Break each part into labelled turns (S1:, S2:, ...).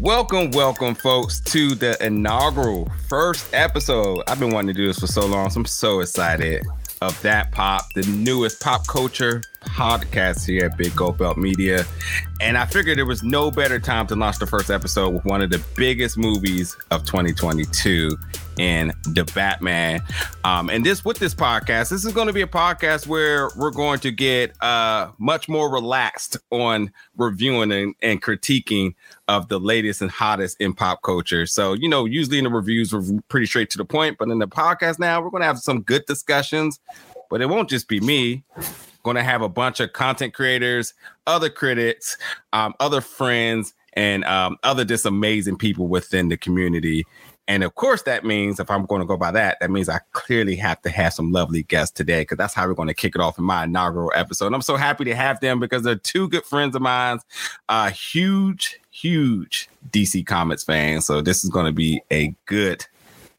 S1: Welcome, welcome, folks, to the inaugural first episode. I've been wanting to do this for so long, so I'm so excited of that pop, the newest pop culture podcast here at Big Gold Belt Media. And I figured there was no better time to launch the first episode with one of the biggest movies of 2022 in the Batman. Um, and this with this podcast, this is going to be a podcast where we're going to get uh, much more relaxed on reviewing and, and critiquing of the latest and hottest in pop culture. So, you know, usually in the reviews, we're pretty straight to the point, but in the podcast now, we're going to have some good discussions. But it won't just be me going to have a bunch of content creators, other critics, um, other friends, and um, other just amazing people within the community. And of course, that means if I'm going to go by that, that means I clearly have to have some lovely guests today because that's how we're going to kick it off in my inaugural episode. And I'm so happy to have them because they're two good friends of mine, uh, huge, huge DC Comics fans. So this is going to be a good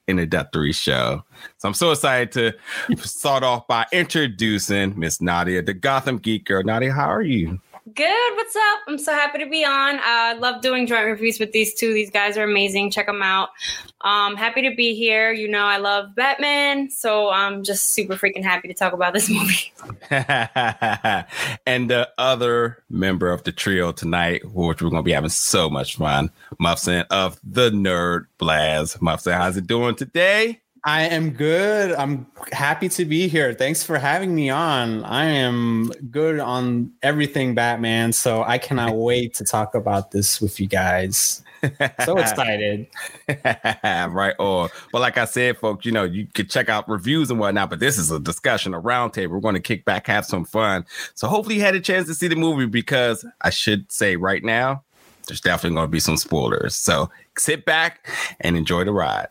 S1: introductory show. So I'm so excited to start off by introducing Miss Nadia, the Gotham Geek Girl. Nadia, how are you?
S2: Good. What's up? I'm so happy to be on. I uh, love doing joint reviews with these two. These guys are amazing. Check them out. Um, happy to be here. You know, I love Batman, so I'm just super freaking happy to talk about this movie.
S1: and the other member of the trio tonight, which we're going to be having so much fun, Muffson of the Nerd Blast. Muffson, how's it doing today?
S3: I am good. I'm happy to be here. Thanks for having me on. I am good on everything Batman, so I cannot wait to talk about this with you guys. So excited.
S1: right on. But like I said, folks, you know, you could check out reviews and whatnot, but this is a discussion, a roundtable. We're going to kick back, have some fun. So hopefully you had a chance to see the movie because I should say right now, there's definitely going to be some spoilers. So sit back and enjoy the ride.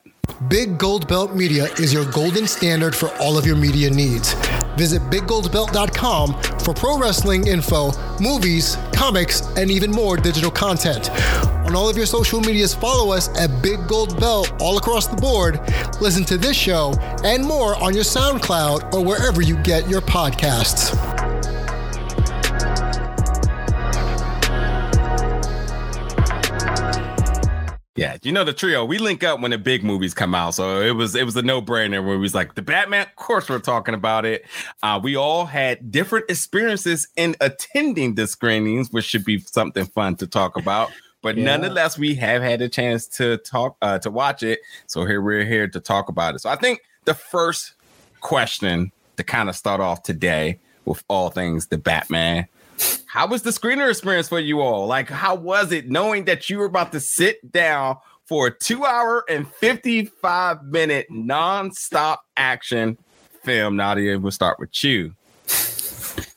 S4: Big Gold Belt Media is your golden standard for all of your media needs. Visit biggoldbelt.com for pro wrestling info, movies, comics, and even more digital content. On all of your social medias, follow us at Big Gold Belt all across the board. Listen to this show and more on your SoundCloud or wherever you get your podcasts.
S1: Yeah, you know the trio. We link up when the big movies come out, so it was it was a no brainer. Where we was like the Batman. Of course, we're talking about it. Uh, we all had different experiences in attending the screenings, which should be something fun to talk about. But yeah. nonetheless, we have had a chance to talk uh, to watch it. So here we're here to talk about it. So I think the first question to kind of start off today with all things the Batman how was the screener experience for you all? Like, how was it knowing that you were about to sit down for a two hour and 55 minute non-stop action film? Nadia, we'll start with you.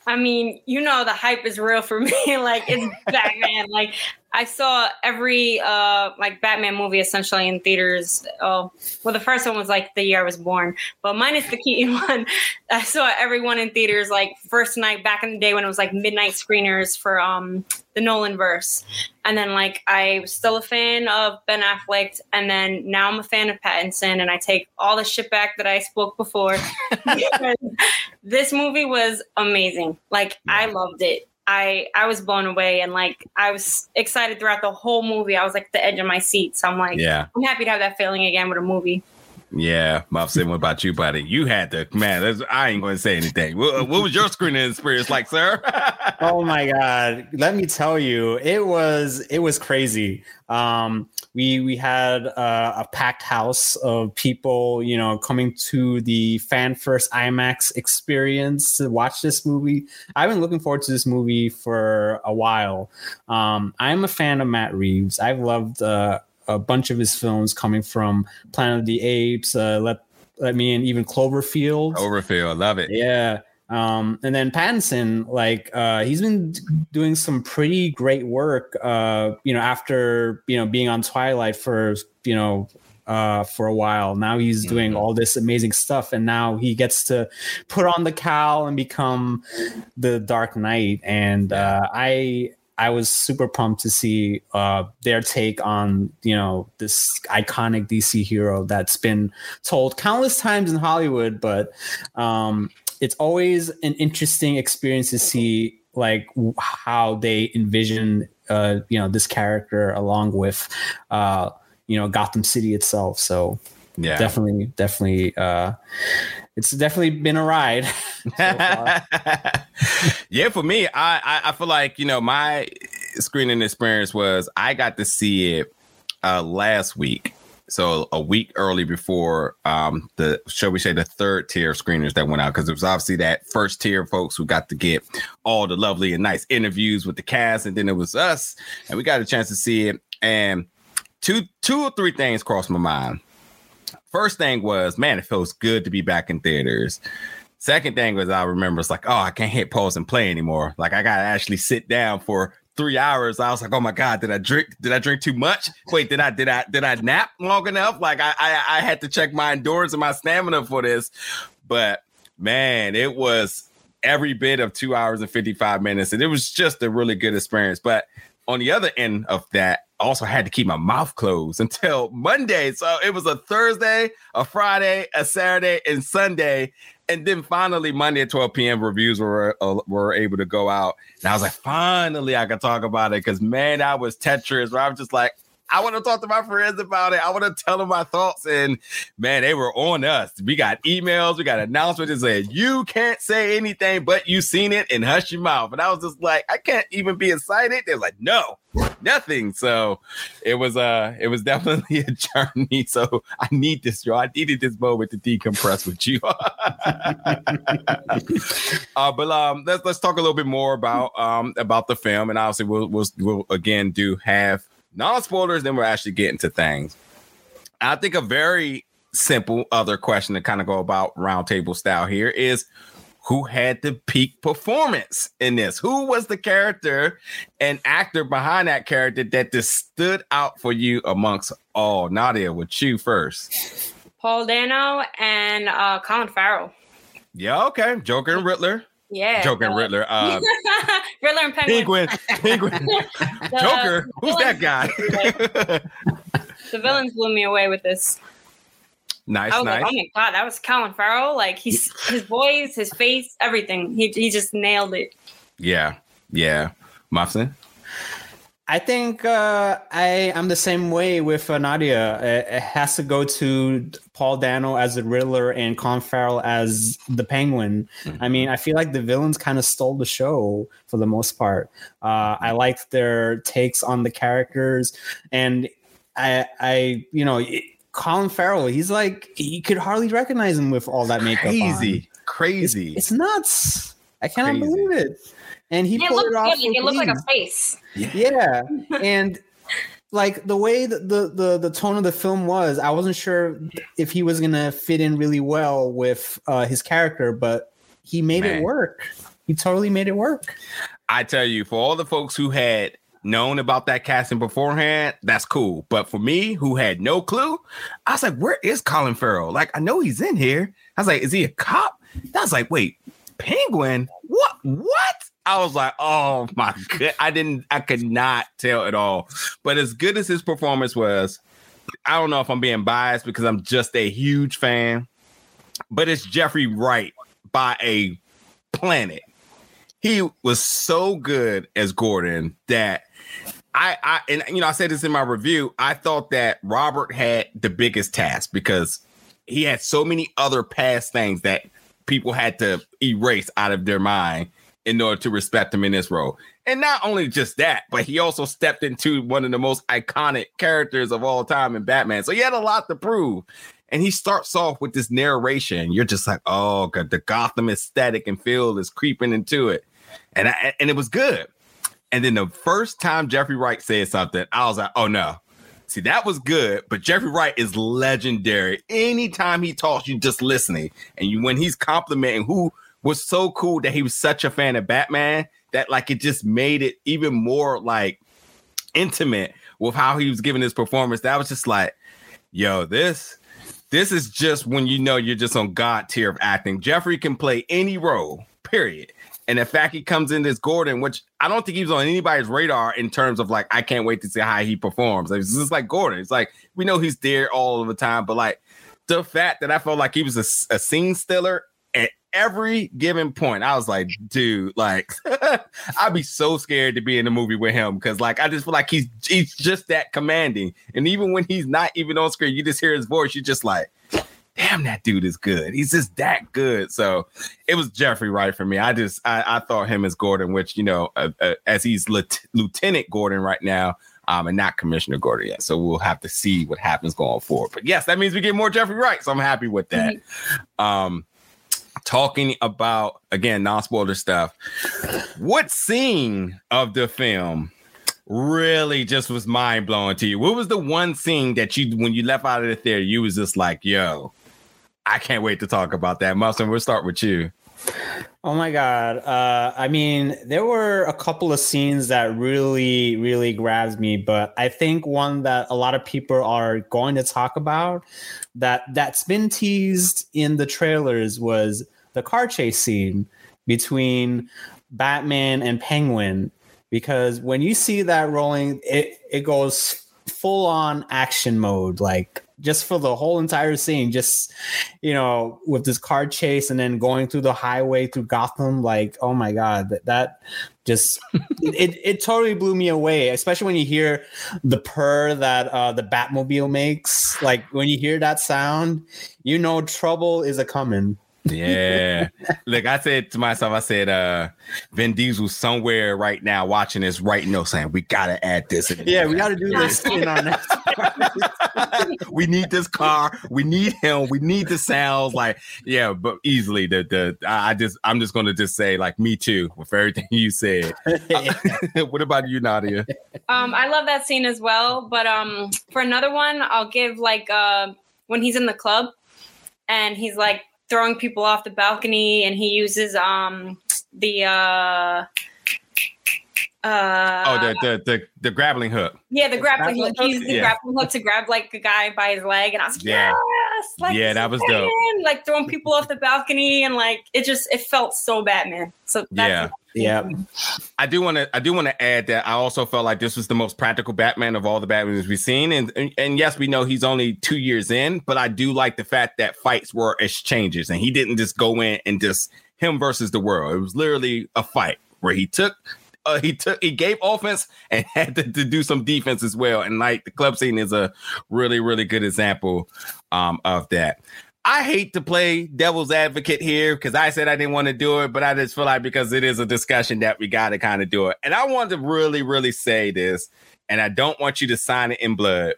S2: I mean, you know, the hype is real for me. like, it's Batman. like, I saw every uh like Batman movie essentially in theaters. Oh, well, the first one was like the year I was born, but minus the Keaton one, I saw everyone in theaters like first night back in the day when it was like midnight screeners for um the Nolan verse. And then like I was still a fan of Ben Affleck, and then now I'm a fan of Pattinson, and I take all the shit back that I spoke before. this movie was amazing. Like I loved it. I I was blown away and like I was excited throughout the whole movie. I was like the edge of my seat. So I'm like, yeah, I'm happy to have that feeling again with a movie.
S1: Yeah, Muffin, what about you, buddy? You had to, man, I ain't going to say anything. What, what, was your screening experience like, sir?
S3: oh my God. Let me tell you, it was, it was crazy. Um, we, we had uh, a packed house of people, you know, coming to the fan first IMAX experience to watch this movie. I've been looking forward to this movie for a while. Um, I'm a fan of Matt Reeves. I've loved, uh, a bunch of his films coming from Planet of the Apes, uh, Let Let Me In, even Cloverfield.
S1: Cloverfield, I love it.
S3: Yeah. Um, and then Pattinson, like uh, he's been doing some pretty great work. Uh, you know, after you know being on Twilight for you know uh, for a while. Now he's doing mm-hmm. all this amazing stuff, and now he gets to put on the cowl and become the Dark Knight. And uh, I I was super pumped to see uh, their take on you know this iconic DC hero that's been told countless times in Hollywood, but um, it's always an interesting experience to see like how they envision uh, you know this character along with uh, you know Gotham City itself. So
S1: Yeah.
S3: definitely, definitely, uh, it's definitely been a ride.
S1: yeah, for me, I, I I feel like you know my screening experience was I got to see it uh last week, so a week early before um the shall we say the third tier screeners that went out because it was obviously that first tier folks who got to get all the lovely and nice interviews with the cast, and then it was us, and we got a chance to see it, and two two or three things crossed my mind. First thing was, man, it feels good to be back in theaters. Second thing was, I remember it's like, oh, I can't hit pause and play anymore. Like I gotta actually sit down for three hours. I was like, oh my god, did I drink? Did I drink too much? Wait, did I did I did I nap long enough? Like I I, I had to check my endurance and my stamina for this. But man, it was every bit of two hours and 55 minutes, and it was just a really good experience. But on the other end of that, I also had to keep my mouth closed until Monday. So it was a Thursday, a Friday, a Saturday, and Sunday. And then finally, Monday at 12 p.m., reviews were uh, were able to go out. And I was like, finally, I could talk about it. Because, man, I was Tetris where I was just like, I want to talk to my friends about it. I want to tell them my thoughts. And man, they were on us. We got emails, we got announcements that said, you can't say anything, but you seen it and hush your mouth. And I was just like, I can't even be excited. They're like, no, nothing. So it was uh it was definitely a journey. So I need this, yo. I needed this moment to decompress with you. uh, but um let's let's talk a little bit more about um about the film. And obviously we'll we'll, we'll again do have non-spoilers, then we'll actually get into things. I think a very simple other question to kind of go about roundtable style here is who had the peak performance in this? Who was the character and actor behind that character that just stood out for you amongst all? Nadia, with you first.
S2: Paul Dano and uh, Colin Farrell.
S1: Yeah, okay. Joker and Riddler.
S2: Yeah.
S1: Joker and Riddler. Uh,
S2: Riddler and Penguin.
S1: Penguin. Penguin.
S2: The-
S1: Joker. Who's that guy?
S2: The villains blew me away with this.
S1: nice,
S2: I was
S1: nice.
S2: like, oh my god, that was Colin Farrell. Like he's his voice, his face, everything. He he just nailed it.
S1: Yeah, yeah. Muffin.
S3: I think uh, I I'm the same way with uh, Nadia. It, it has to go to Paul Dano as the Riddler and Colin Farrell as the Penguin. I mean, I feel like the villains kind of stole the show for the most part. Uh, I liked their takes on the characters, and I I you know it- Colin Farrell. He's like you could hardly recognize him with all that makeup. on.
S1: crazy, crazy.
S3: It's nuts. I cannot
S1: Crazy.
S3: believe it. And he
S2: It
S3: pulled
S2: looked
S3: it off.
S2: Like, it looked like a face.
S3: yeah and like the way that the, the the tone of the film was i wasn't sure if he was gonna fit in really well with uh his character but he made
S1: Man.
S3: it work he totally made it work
S1: I tell you, for all the folks who had known about that casting beforehand, that's cool. But for me, who had no clue, I was like, where is Colin Farrell? Like, I know he's in here. I was like, is he a cop? I was like, wait, Penguin? What? What? I was like, oh my god. I didn't, I could not tell at all. But as good as his performance was, I don't know if I'm being biased because I'm just a huge fan, but it's Jeffrey Wright by a planet he was so good as Gordon that I, I and you know I said this in my review. I thought that Robert had the biggest task because he had so many other past things that people had to erase out of their mind in order to respect him in this role. And not only just that, but he also stepped into one of the most iconic characters of all time in Batman. So he had a lot to prove. And he starts off with this narration. You're just like, oh, God, the Gotham aesthetic and feel is creeping into it. And I, and it was good. And then the first time Jeffrey Wright said something, I was like, oh no. See, that was good, but Jeffrey Wright is legendary. Anytime he talks, you just listening. And you when he's complimenting who was so cool that he was such a fan of Batman that like it just made it even more like intimate with how he was giving his performance. That was just like, yo, this this is just when you know you're just on God tier of acting. Jeffrey can play any role, period. And the fact he comes in as Gordon, which I don't think he was on anybody's radar in terms of like, I can't wait to see how he performs. It's just like Gordon. It's like we know he's there all of the time, but like the fact that I felt like he was a, a scene stiller and, every given point, I was like, dude, like I'd be so scared to be in a movie with him because like I just feel like he's he's just that commanding. And even when he's not even on screen, you just hear his voice, you're just like, damn, that dude is good. He's just that good. So it was Jeffrey Wright for me. I just I, I thought him as Gordon, which you know, uh, uh, as he's Lieutenant Gordon right now um, and not Commissioner Gordon yet. So we'll have to see what happens going forward. But yes, that means we get more Jeffrey Wright. So I'm happy with that. Mm-hmm. Um, talking about again non-spoiler stuff. What scene of the film really just was mind blowing to you? What was the one scene that you when you left out of the theater, you was just like, yo, I can't wait to talk about that. Mustin, we'll start with you.
S3: Oh my god! Uh, I mean, there were a couple of scenes that really, really grabbed me, but I think one that a lot of people are going to talk about that that's been teased in the trailers was the car chase scene between Batman and Penguin. Because when you see that rolling, it it goes full on action mode, like just for the whole entire scene, just you know, with this car chase and then going through the highway through Gotham, like oh my god, that, that just it, it totally blew me away. Especially when you hear the purr that uh, the Batmobile makes, like when you hear that sound, you know trouble is a coming.
S1: Yeah. Look, I said to myself, I said, uh, Vin Diesel somewhere right now watching this right now saying, we gotta add this.
S3: Yeah, we gotta do this spin on
S1: that. we need this car, we need him, we need the sounds. Like, yeah, but easily the the I just I'm just gonna just say, like, me too, with everything you said. what about you, Nadia?
S2: Um, I love that scene as well, but um for another one, I'll give like uh when he's in the club and he's like throwing people off the balcony, and he uses um the uh uh,
S1: oh, the, the the the grappling hook.
S2: Yeah, the, the grappling, hook. He used the yeah. grappling hook to grab like a guy by his leg, and I was like,
S1: yeah.
S2: yes,
S1: like yeah, that was dope.
S2: Like throwing people off the balcony, and like it just it felt so Batman. So
S3: yeah, yeah.
S1: I do want to I do want to add that I also felt like this was the most practical Batman of all the Batmans we've seen, and, and and yes, we know he's only two years in, but I do like the fact that fights were exchanges, and he didn't just go in and just him versus the world. It was literally a fight where he took uh, he took he gave offense and had to, to, do some defense as well. And like the club scene is a really really good example um, of that. I hate to play devil's advocate here because I said I didn't want to do it, but I just feel like because it is a discussion that we got to kind of do it. And I want to really really say this, and I don't want you to sign it in blood.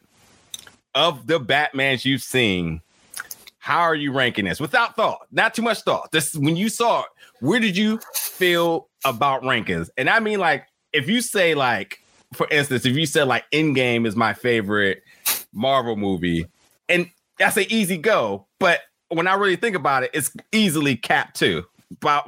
S1: Of the Batmans you've seen, how are you ranking this without thought? Not too much thought. This when you saw it, where did you feel about rankings? And I mean, like, if you say, like, for instance, if you said, like, Endgame is my favorite Marvel movie, and that's an easy go, but when I really think about it, it's easily Cap 2 but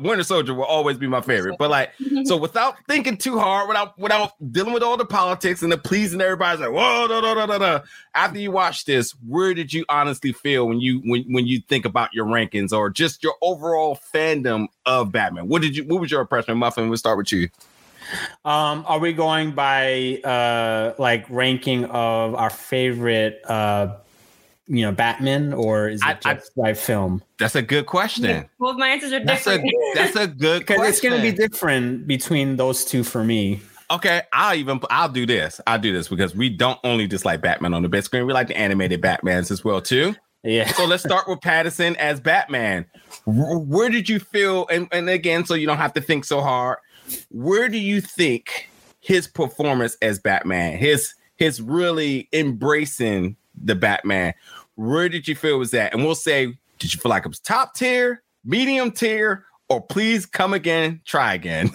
S1: Winter Soldier will always be my favorite. But like, so without thinking too hard, without without dealing with all the politics and the pleasing everybody's like, whoa, da, da, da, da, da. After you watch this, where did you honestly feel when you when when you think about your rankings or just your overall fandom of Batman? What did you what was your impression? Muffin, we'll start with you.
S3: Um, are we going by uh like ranking of our favorite uh you know Batman, or is it I, just I, by film?
S1: That's a good question. Yeah,
S2: both my answers are
S1: that's
S2: different.
S1: A, that's a good because
S3: it's going to be different between those two for me.
S1: Okay, I'll even I'll do this. I'll do this because we don't only dislike Batman on the big screen. We like the animated Batmans as well too.
S3: Yeah.
S1: So let's start with Pattinson as Batman. Where did you feel? And, and again, so you don't have to think so hard. Where do you think his performance as Batman, his his really embracing the Batman, where did you feel was that? And we'll say, did you feel like it was top tier, medium tier, or please come again, try again?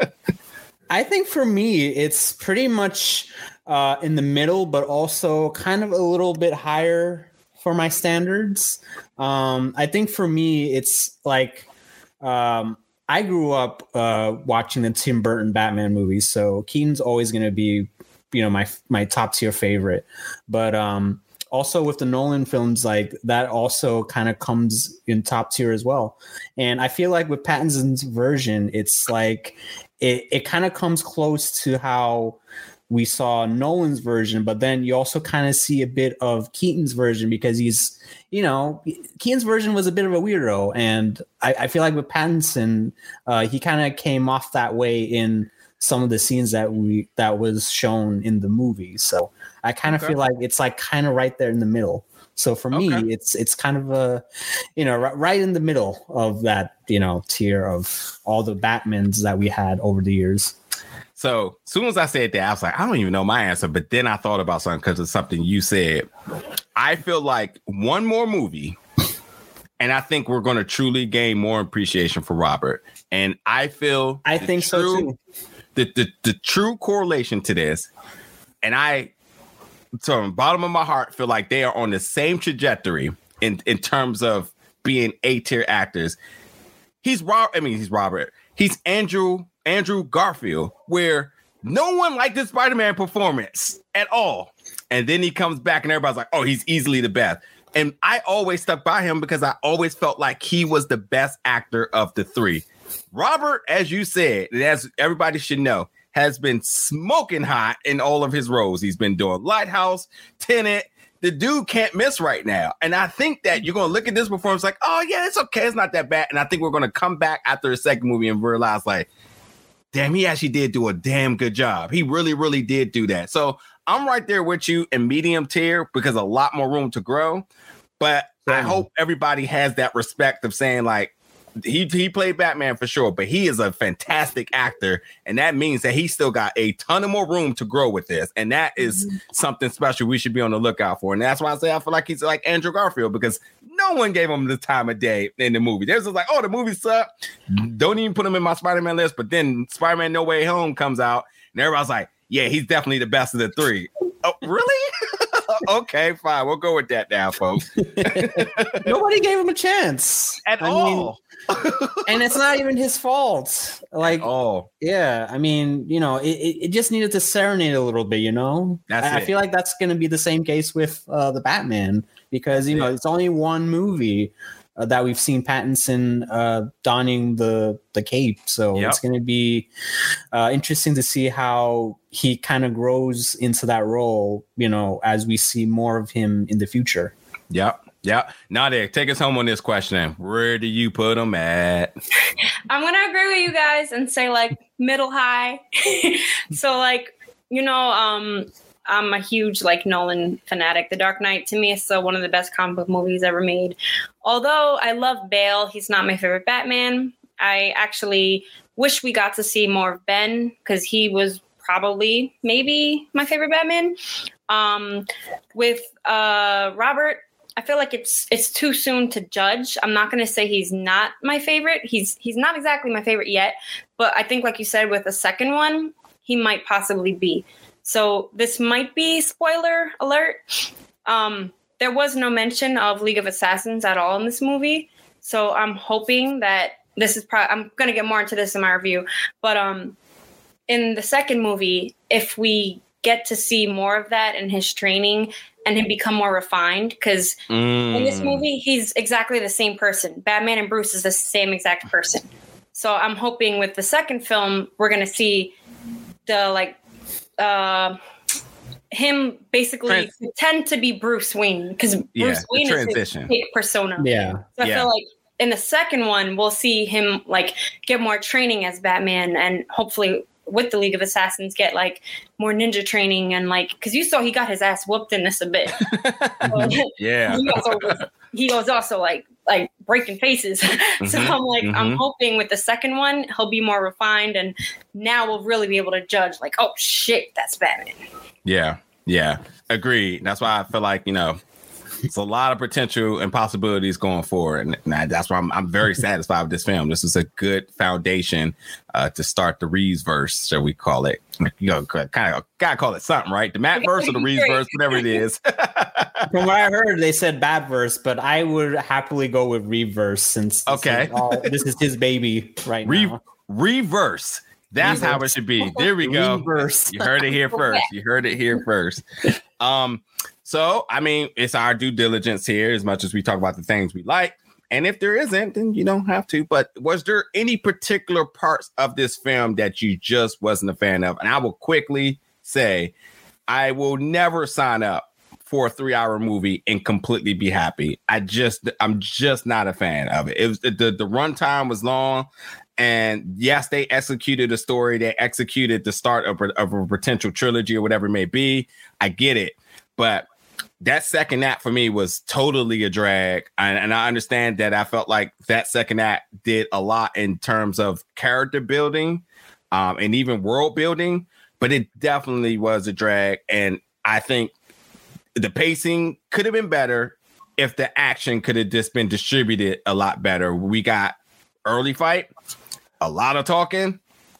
S3: I think for me, it's pretty much uh, in the middle, but also kind of a little bit higher for my standards. Um, I think for me, it's like um, I grew up uh, watching the Tim Burton Batman movies, so Keaton's always going to be, you know, my my top tier favorite. But um, also with the Nolan films, like that also kind of comes in top tier as well. And I feel like with Pattinson's version, it's like it, it kind of comes close to how we saw Nolan's version, but then you also kind of see a bit of Keaton's version because he's, you know, Keaton's version was a bit of a weirdo, and I, I feel like with Pattinson, uh, he kind of came off that way in some of the scenes that we that was shown in the movie. So I kind of okay. feel like it's like kind of right there in the middle. So for me, okay. it's it's kind of a, you know, right in the middle of that, you know, tier of all the Batmans that we had over the years.
S1: So as soon as I said that, I was like, I don't even know my answer. But then I thought about something because of something you said. I feel like one more movie, and I think we're going to truly gain more appreciation for Robert. And I feel
S3: I think true, so too.
S1: The, the the true correlation to this, and I from bottom of my heart feel like they are on the same trajectory in in terms of being A tier actors. He's Rob. I mean, he's Robert. He's Andrew Andrew Garfield, where no one liked his Spider Man performance at all, and then he comes back and everybody's like, "Oh, he's easily the best." And I always stuck by him because I always felt like he was the best actor of the three. Robert, as you said, as everybody should know, has been smoking hot in all of his roles. He's been doing Lighthouse, Tenet. The dude can't miss right now. And I think that you're going to look at this performance like, oh, yeah, it's okay. It's not that bad. And I think we're going to come back after the second movie and realize, like, damn, he actually did do a damn good job. He really, really did do that. So I'm right there with you in medium tier because a lot more room to grow. But I hope everybody has that respect of saying, like, he he played Batman for sure, but he is a fantastic actor, and that means that he still got a ton of more room to grow with this, and that is mm-hmm. something special we should be on the lookout for. And that's why I say I feel like he's like Andrew Garfield because no one gave him the time of day in the movie. There's just like, oh, the movie sucked. Don't even put him in my Spider-Man list. But then Spider-Man No Way Home comes out, and everybody's like, yeah, he's definitely the best of the three. Oh, really? Okay, fine. We'll go with that now, folks.
S3: Nobody gave him a chance
S1: at I all. Mean,
S3: and it's not even his fault. Like, oh, yeah. I mean, you know, it, it just needed to serenade a little bit. You know, that's I, I feel like that's going to be the same case with uh, the Batman because you know it's only one movie. Uh, that we've seen Pattinson uh, donning the the cape. So yep. it's going to be uh, interesting to see how he kind of grows into that role. You know, as we see more of him in the future.
S1: Yep. Yeah. Nadia, take us home on this question. Where do you put them at?
S2: I'm going to agree with you guys and say like middle high. so like, you know, um, I'm a huge like Nolan fanatic. The Dark Knight to me is still one of the best comic book movies ever made. Although I love Bale, he's not my favorite Batman. I actually wish we got to see more of Ben because he was probably maybe my favorite Batman. Um, with uh, Robert, I feel like it's it's too soon to judge. I'm not going to say he's not my favorite. He's he's not exactly my favorite yet, but I think like you said with the second one, he might possibly be. So this might be spoiler alert. Um, there was no mention of League of Assassins at all in this movie, so I'm hoping that this is probably I'm going to get more into this in my review, but um, in the second movie, if we get to see more of that in his training and him become more refined because mm. in this mm. movie he's exactly the same person batman and bruce is the same exact person so i'm hoping with the second film we're going to see the like uh him basically Trans- pretend to be bruce wayne because bruce yeah, wayne is his persona
S3: yeah
S2: so i
S3: yeah.
S2: feel like in the second one we'll see him like get more training as batman and hopefully with the League of Assassins get like more ninja training and like because you saw he got his ass whooped in this a bit.
S1: yeah.
S2: He, also was, he was also like like breaking faces. Mm-hmm. so I'm like, mm-hmm. I'm hoping with the second one he'll be more refined and now we'll really be able to judge like, oh shit, that's Batman.
S1: Yeah. Yeah. Agreed. That's why I feel like, you know, it's a lot of potential and possibilities going forward, and that's why I'm, I'm very satisfied with this film. This is a good foundation uh, to start the Reeves verse, shall we call it? You know, kind of gotta call it something, right? The Matt verse or the Reeves verse, whatever it is.
S3: From what I heard, they said bad verse, but I would happily go with reverse since
S1: this okay,
S3: is all, this is his baby right
S1: Re-
S3: now.
S1: Reverse. That's Reverse. how it should be. There we go. Reverse. You heard it here first. You heard it here first. Um, so, I mean, it's our due diligence here as much as we talk about the things we like. And if there isn't, then you don't have to. But was there any particular parts of this film that you just wasn't a fan of? And I will quickly say I will never sign up for a three hour movie and completely be happy. I just I'm just not a fan of it. It was the the runtime was long. And yes, they executed a story. They executed the start of, of a potential trilogy or whatever it may be. I get it, but that second act for me was totally a drag. And, and, I understand that I felt like that second act did a lot in terms of character building um, and even world building, but it definitely was a drag. And I think the pacing could have been better if the action could have just been distributed a lot better. We got early fight, a lot of talking,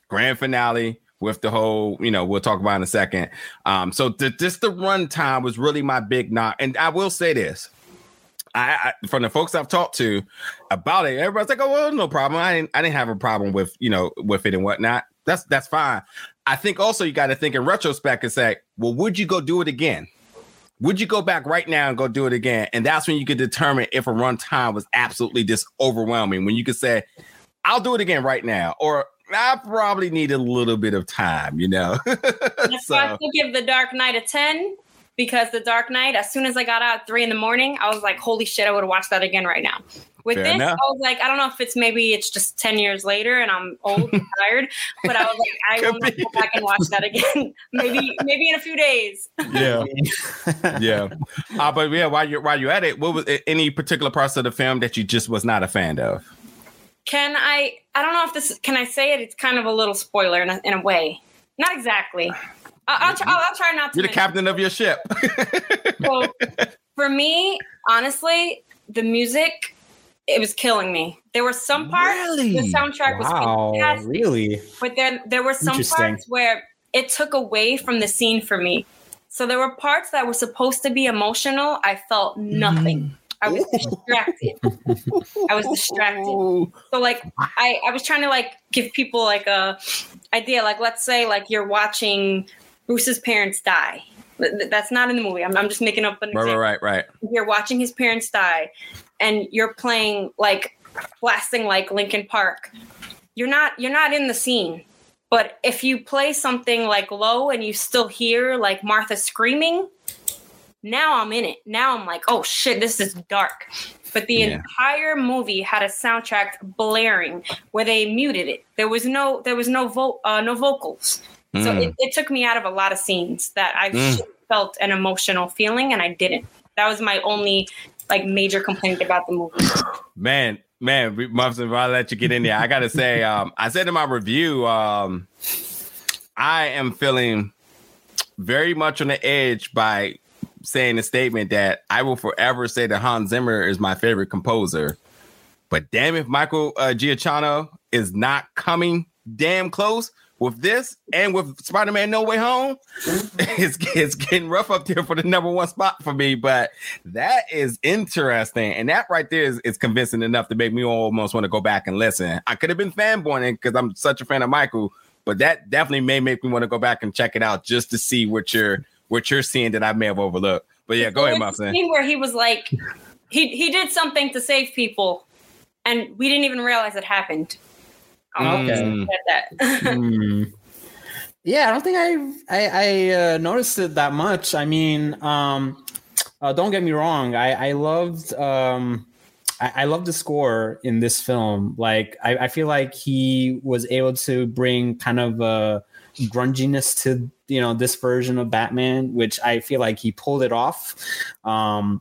S1: grand finale with the whole, you know, we'll talk about in a second. Um, so the, just the runtime was really my big knock. And I will say this. I, I, from the folks I've talked to about it, everybody's like, "Oh, well, no problem. I didn't, I didn't have a problem with, you know, with it and whatnot. That's that's fine." I think also you got to think in retrospect and say, "Well, would you go do it again? Would you go back right now and go do it again?" And that's when you could determine if a runtime was absolutely just overwhelming. When you could say, "I'll do it again right now," or I probably need a little bit of time, you know.
S2: That's so. why I give The Dark Knight a 10 because The Dark Knight, as soon as I got out at three in the morning, I was like, holy shit, I would watch that again right now. With Fair this, enough. I was like, I don't know if it's maybe it's just 10 years later and I'm old and tired, but I was like, I will not go back and watch that again. maybe, maybe in a few days.
S1: yeah. yeah. Uh, but yeah, while you're while you're at it, what was any particular parts of the film that you just was not a fan of?
S2: Can I? I don't know if this can I say it. It's kind of a little spoiler in a, in a way. Not exactly. I'll, I'll, try, I'll, I'll try not
S1: to. You're the captain of your ship.
S2: so, for me, honestly, the music it was killing me. There were some parts really? the soundtrack wow, was fantastic.
S3: Really?
S2: But then there were some parts where it took away from the scene for me. So there were parts that were supposed to be emotional. I felt nothing. Mm. I was distracted. I was distracted. So like I, I was trying to like give people like a idea. Like let's say like you're watching Bruce's parents die. That's not in the movie. I'm, I'm just making up an
S1: right, example. Right, right,
S2: right. You're watching his parents die, and you're playing like blasting like Linkin Park. You're not you're not in the scene. But if you play something like low and you still hear like Martha screaming, now I'm in it. Now I'm like, oh shit, this is dark. But the yeah. entire movie had a soundtrack blaring where they muted it. There was no there was no vo- uh, no vocals. Mm. So it, it, took me out of a lot of scenes that I mm. felt an emotional feeling and I didn't. That was my only like major complaint about the movie.
S1: Man, man, Muffs, if I let you get in there, I gotta say, um, I said in my review, um, I am feeling very much on the edge by saying a statement that I will forever say that Hans Zimmer is my favorite composer. But damn, if Michael uh, Giacchino is not coming damn close with this and with Spider-Man No Way Home, it's, it's getting rough up there for the number one spot for me. But that is interesting. And that right there is, is convincing enough to make me almost want to go back and listen. I could have been fanboying because I'm such a fan of Michael, but that definitely may make me want to go back and check it out just to see what you're what you're seeing that I may have overlooked. But yeah, go ahead, my friend.
S2: Where he was like, he he did something to save people, and we didn't even realize it happened.
S3: okay. Mm. mm. Yeah, I don't think I I, I uh, noticed it that much. I mean, um, uh, don't get me wrong. I I loved um, I, I love the score in this film. Like, I, I feel like he was able to bring kind of a grunginess to you know this version of Batman, which I feel like he pulled it off. Um,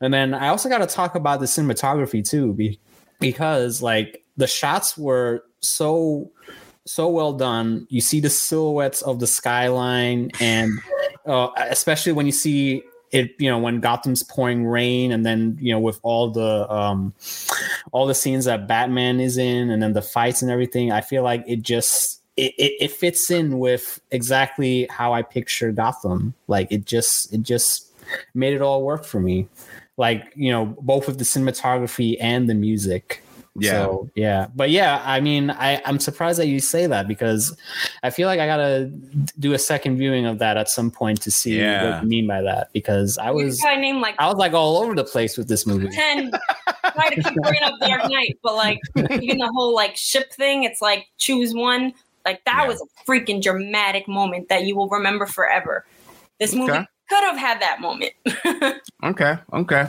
S3: and then I also got to talk about the cinematography too, be, because like the shots were so so well done. You see the silhouettes of the skyline, and uh, especially when you see it, you know, when Gotham's pouring rain, and then you know with all the um, all the scenes that Batman is in, and then the fights and everything. I feel like it just it, it, it fits in with exactly how I picture Gotham. Like it just it just made it all work for me. Like, you know, both with the cinematography and the music. Yeah. So, yeah. But yeah, I mean, I, I'm surprised that you say that because I feel like I gotta do a second viewing of that at some point to see yeah. what you mean by that. Because I was
S2: I name like
S3: I was like all over the place with this movie.
S2: Ten try to keep bringing up Dark Knight, but like even the whole like ship thing, it's like choose one Like that
S1: Yeah.
S2: was a freaking dramatic moment that you will remember forever. This movie
S1: Okay.
S2: could have had that moment.
S1: Okay, okay.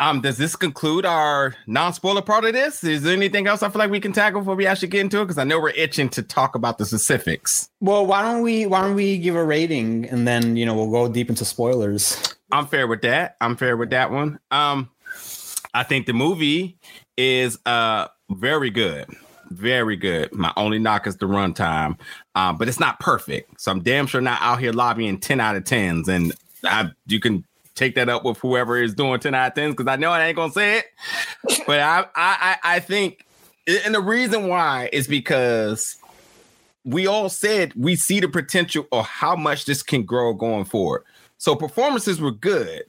S1: Um, does this conclude our non-spoiler part of this? Is there anything else I feel like we can tackle before we actually get into it? Because I know we're itching to talk about the specifics.
S3: Well, why don't we why don't we give a rating and then you know we'll go deep into spoilers.
S1: I'm fair with that. I'm fair with that one. Um, I think the movie is uh very good, very good. My only knock is the runtime, um, but it's not perfect. So I'm damn sure not out here lobbying ten out of tens, and I you can take that up with whoever is doing ten out of tens because I know I ain't gonna say it, but I I I, I think, and the reason why is because we all said we see the potential of how much this can grow going forward. So performances were good,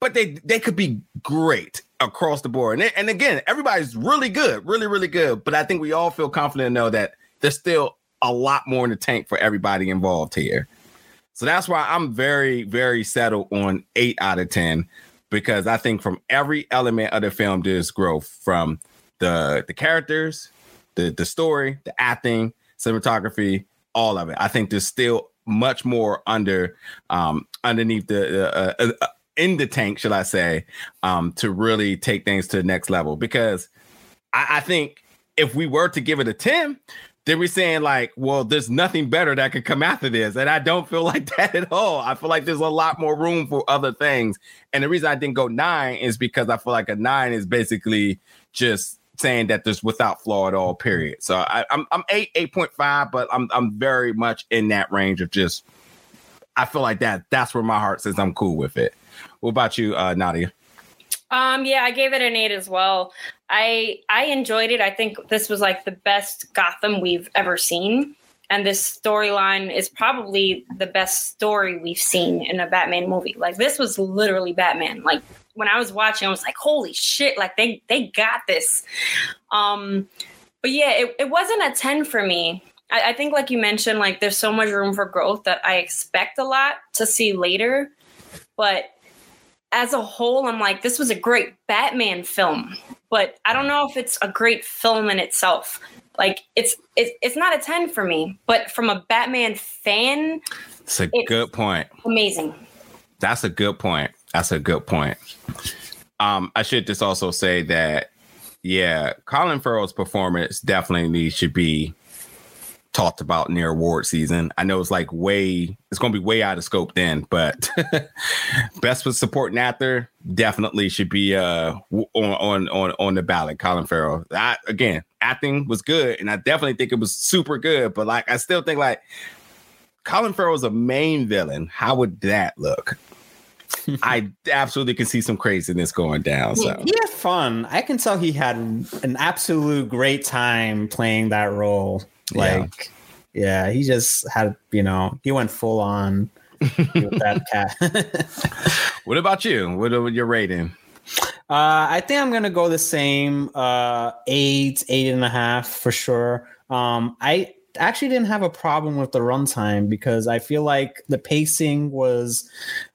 S1: but they they could be great across the board. And, and again, everybody's really good, really really good. But I think we all feel confident to know that there's still a lot more in the tank for everybody involved here. So that's why I'm very very settled on eight out of ten because I think from every element of the film there's growth from the the characters, the the story, the acting, cinematography, all of it. I think there's still much more under um underneath the uh, uh, uh, in the tank, should I say, um to really take things to the next level because I, I think if we were to give it a 10, then we're saying like, well, there's nothing better that could come after this. And I don't feel like that at all. I feel like there's a lot more room for other things. And the reason I didn't go nine is because I feel like a nine is basically just saying that there's without flaw at all, period. So I, I'm I'm eight, eight point five, but I'm I'm very much in that range of just I feel like that that's where my heart says I'm cool with it. What about you, uh Nadia?
S2: Um, yeah, I gave it an eight as well. I I enjoyed it. I think this was like the best Gotham we've ever seen. And this storyline is probably the best story we've seen in a Batman movie. Like this was literally Batman. Like when I was watching, I was like, holy shit, like they they got this. Um, but yeah, it, it wasn't a 10 for me. I, I think like you mentioned, like there's so much room for growth that I expect a lot to see later. But as a whole, I'm like, this was a great Batman film, but I don't know if it's a great film in itself. Like it's it's it's not a 10 for me, but from a Batman fan,
S1: It's a
S2: It's-
S1: good point.
S2: amazing.
S1: That's a good point. That's a good point. Um, I should just also say that, yeah, Colin Farrell's performance definitely should be talked about near award season. I know it's like way, it's going to be way out of scope then, but best for supporting actor definitely should be uh on on on on the ballot. Colin Farrell. I, again, acting was good, and I definitely think it was super good. But like, I still think like Colin Farrell's a main villain. How would that look? I absolutely can see some craziness going down. So
S3: He had fun. I can tell he had an absolute great time playing that role.
S1: Yeah.
S3: Like, yeah, he just had, you know, he went full on with that cat.
S1: what about you? What are your rating?
S3: Uh, I think I'm gonna go the same. Uh, eight, eight and a half for sure. Um, I actually didn't have a problem with the runtime because I feel like the pacing was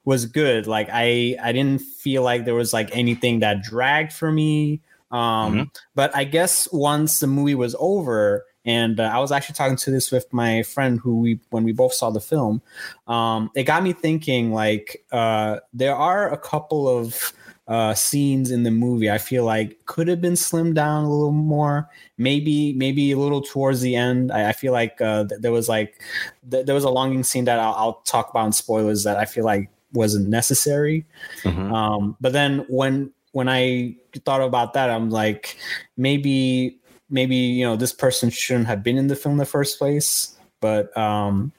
S3: was good. Like I I didn't feel like there was like anything that dragged for me. Um,
S1: Mhm.
S3: but I guess once the movie was over, and uh, I was actually talking to this with my friend who we when we both saw the film, um, it got me thinking like uh, there are a couple of uh, scenes in the movie I feel like could have been slimmed down a little more. Maybe maybe a little towards the end. I, I feel like uh, th- there was like th- there was a longing scene that I'll, I'll talk about in spoilers that I feel like wasn't necessary.
S1: Mhm.
S3: Um, but then when when I thought about that, I'm like, maybe maybe you know this person shouldn't have been in the film in the first place. But um,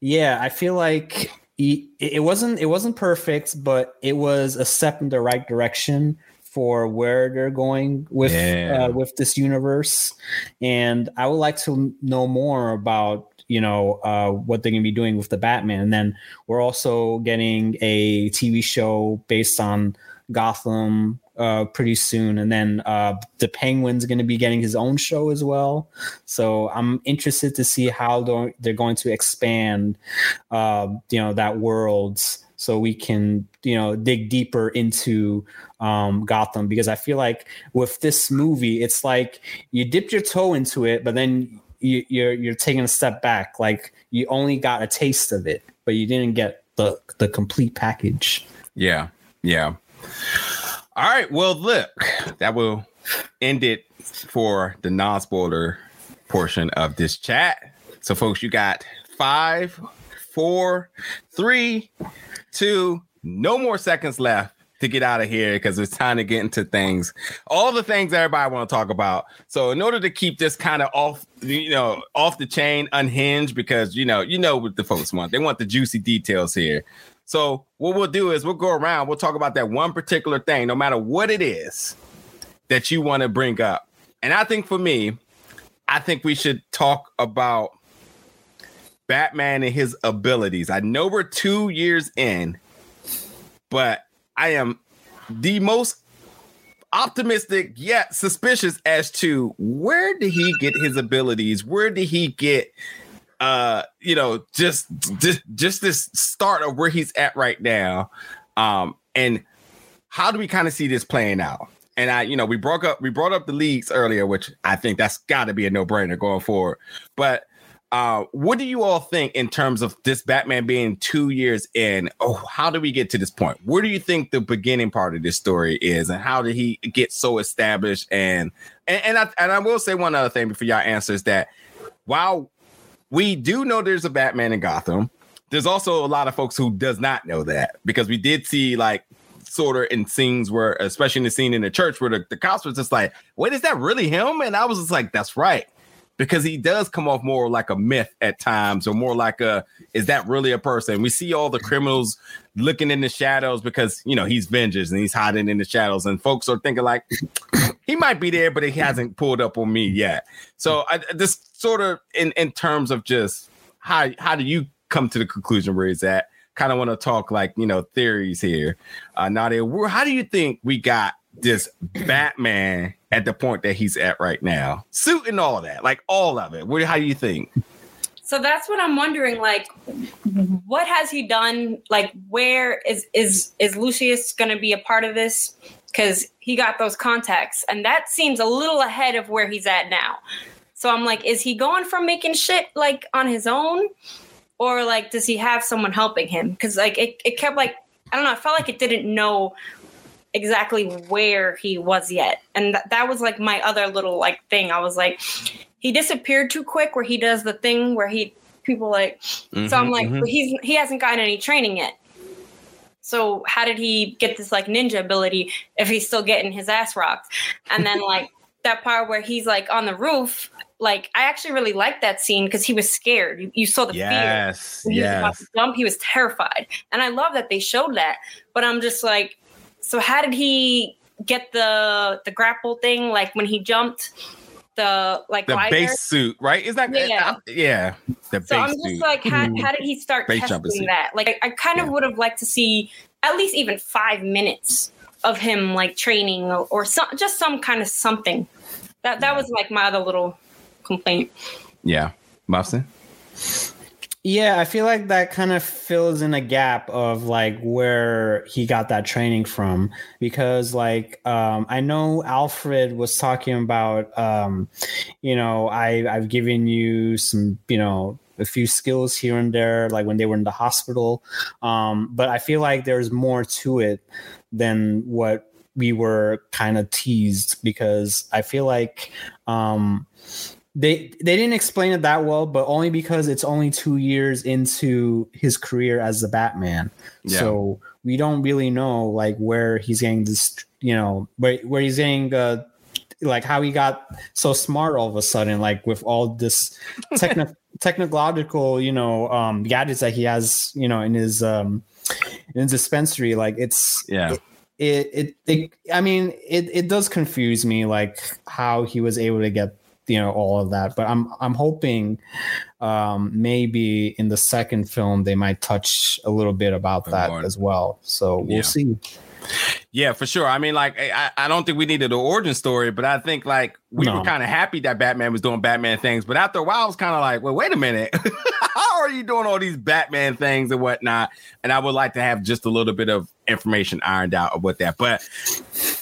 S3: yeah, I feel like it, it wasn't it wasn't perfect, but it was a step in the right direction for where they're going with
S1: Yeah.
S3: uh, with this universe. And I would like to know more about you know uh, what they're gonna be doing with the Batman. And then we're also getting a TV show based on Gotham uh, pretty soon, and then uh, the Penguin's going to be getting his own show as well. So I'm interested to see how they're, going to expand, uh, you know, that world, so we can you know dig deeper into um, Gotham because I feel like with this movie, it's like you dipped your toe into it, but then you, you're you're taking a step back. Like you only got a taste of it, but you didn't get the the complete package.
S1: Yeah, yeah. All right. Well, look, that will end it for the non-spoiler portion of this chat. So, folks, you got five, four, three, two, no more seconds left to get out of here because it's time to get into things, all the things everybody want to talk about. So, in order to keep this kind of off, you know, off the chain, unhinged, because you know, you know what the folks want. They want the juicy details here. So, what we'll do is we'll go around. We'll talk about that one particular thing, no matter what it is that you want to bring up. And I think for me, I think we should talk about Batman and his abilities. I know we're two years in, but I am the most optimistic yet suspicious as to where did he get his abilities? Where did he get uh you know just just just this start of where he's at right now um and how do we kind of see this playing out and i you know we broke up we brought up the leagues earlier which i think that's got to be a no-brainer going forward but uh, what do you all think in terms of this Batman being two years in? Oh, how do we get to this point? Where do you think the beginning part of this story is, and how did he get so established? And and, and I and I will say one other thing before y'all answers that while we do know there's a Batman in Gotham, there's also a lot of folks who does not know that because we did see like sort of in scenes where, especially in the scene in the church where the, the cops was just like, wait, is that really him? And I was just like, that's right. Because he does come off more like a myth at times or more like a is that really a person? We see all the criminals looking in the shadows because you know he's vengeance and he's hiding in the shadows and folks are thinking like he might be there but he hasn't pulled up on me yet so I, this sort of in in terms of just how how do you come to the conclusion where he's at kind of want to talk like you know theories here uh nadia how do you think we got this batman at the point that he's at right now. Suit and all that, like all of it. What how do you think?
S2: So that's what I'm wondering. Like, what has he done? Like, where is is is Lucius going to be a part of this? Because he got those contacts, and that seems a little ahead of where he's at now. So I'm like, is he going from making shit like on his own, or like does he have someone helping him? Because like it, it kept like I don't know. I felt like it didn't know exactly where he was yet. And th- that was like my other little like thing. I was like, he disappeared too quick where he does the thing where he people like mm-hmm, so I'm like, mm-hmm. he's he hasn't gotten any training yet. So how did he get this like ninja ability if he's still getting his ass rocked? And then like that part where he's like on the roof, like I actually really liked that scene because he was scared. You, you saw the
S1: yes,
S2: fear.
S1: He yes. was about to
S2: jump. He was terrified, and I love that they showed that. But I'm just like, so how did he get the the grapple thing? Like when he jumped the like
S1: the base suit, right? Is that yeah? Uh, yeah,
S2: the so I'm just suit. like, how, how did he start base testing that? Like, I, I kind of yeah. would have liked to see at least even five minutes of him like training or, or some just some kind of something. That that was like my other little complaint.
S1: Yeah, Mopsin.
S3: Yeah, I feel like that kind of fills in a gap of like where he got that training from because like um, I know Alfred was talking about um, you know I I've given you some you know a few skills here and there like when they were in the hospital um, but I feel like there's more to it than what we were kind of teased because I feel like um, they they didn't explain it that well, but only because it's only two years into his career as the Batman. Yeah. So we don't really know like where he's getting this, you know, where where he's getting uh, like how he got so smart all of a sudden, like with all this techni- technological, you know, um, gadgets that he has, you know, in his um, in his dispensary. Like it's
S1: yeah.
S3: It, it, it, it I mean, it, it does confuse me, like how he was able to get you know all of that but i'm i'm hoping um maybe in the second film they might touch a little bit about that as well so we'll yeah. see
S1: yeah, for sure. I mean, like, I, I don't think we needed an origin story, but I think like we no. were kind of happy that Batman was doing Batman things. But after a while, I was kind of like, well, wait a minute, how are you doing all these Batman things and whatnot? And I would like to have just a little bit of information ironed out about that. But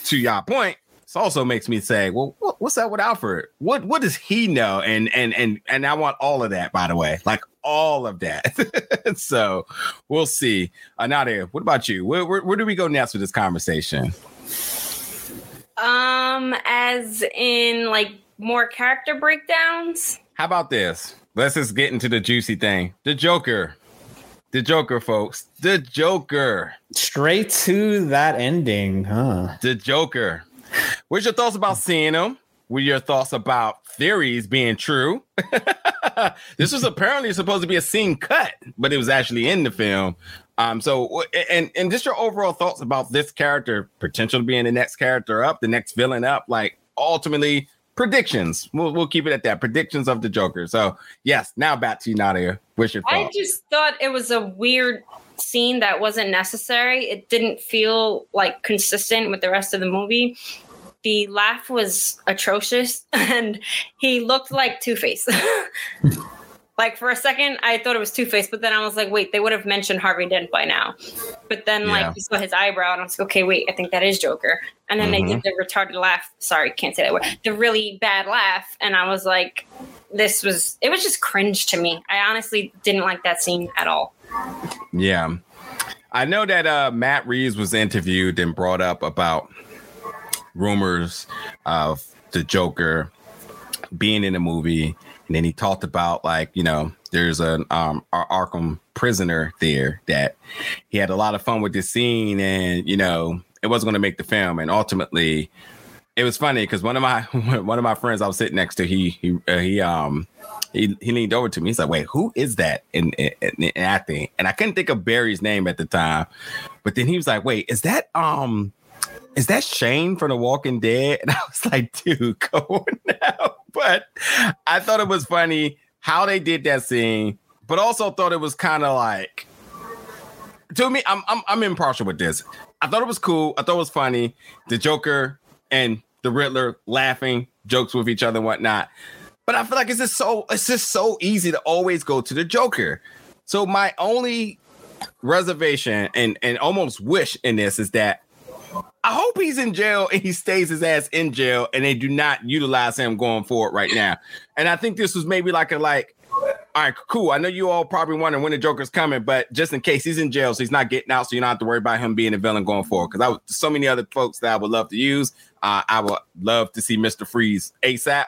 S1: to your point, this also makes me say, well, what, what's up with Alfred? What what does he know? And and and and I want all of that, by the way, like all of that. so we'll see. Uh, Nadia, what about you? Where, where, where do we go next with this conversation?
S2: Um, as in like more character breakdowns.
S1: How about this? Let's just get into the juicy thing. The Joker. The Joker, folks. The Joker.
S3: Straight to that ending, huh?
S1: The Joker. What's your thoughts about seeing him? What are your thoughts about theories being true? this was apparently supposed to be a scene cut, but it was actually in the film. Um, so and and just your overall thoughts about this character, potential being the next character up, the next villain up, like ultimately predictions. We'll we'll keep it at that. Predictions of the Joker. So yes, now back to you, Nadia. What's your thoughts?
S2: I just thought it was a weird scene that wasn't necessary. It didn't feel like consistent with the rest of the movie. The laugh was atrocious and he looked like Two Face. like for a second, I thought it was Two Face, but then I was like, wait, they would have mentioned Harvey Dent by now. But then, like, you saw his eyebrow, and I was like, okay, wait, I think that is Joker. And then mm-hmm. they did the retarded laugh. Sorry, can't say that word. The really bad laugh, and I was like, this was it was just cringe to me. I honestly didn't like that scene at all.
S1: Yeah. I know that uh, Matt Reeves was interviewed and brought up about rumors of the Joker being in the movie. And then he talked about like, you know, there's an um Arkham prisoner there that he had a lot of fun with this scene and you know, it wasn't going to make the film and ultimately it was funny because one of my one of my friends I was sitting next to he he uh, he um he, he leaned over to me. He's like, "Wait, who is that in, in, in, acting?" And I couldn't think of Barry's name at the time, but then he was like, "Wait, is that um is that Shane from The Walking Dead?" And I was like, "Dude, go on now." But I thought it was funny how they did that scene, but also thought it was kind of like to me. I'm I'm I'm impartial with this. I thought it was cool. I thought it was funny. The Joker and the Riddler laughing jokes with each other and whatnot. But I feel like it's just so it's just so easy to always go to the Joker. So my only reservation and and almost wish in this is that I hope he's in jail and he stays his ass in jail and they do not utilize him going forward right now. And I think this was maybe like a like all right, cool. I know you all probably wondering when the Joker's coming, but just in case he's in jail, so he's not getting out, so you don't have to worry about him being a villain going forward. Because I would so many other folks that I would love to use. Uh, I would love to see Mister Freeze ASAP,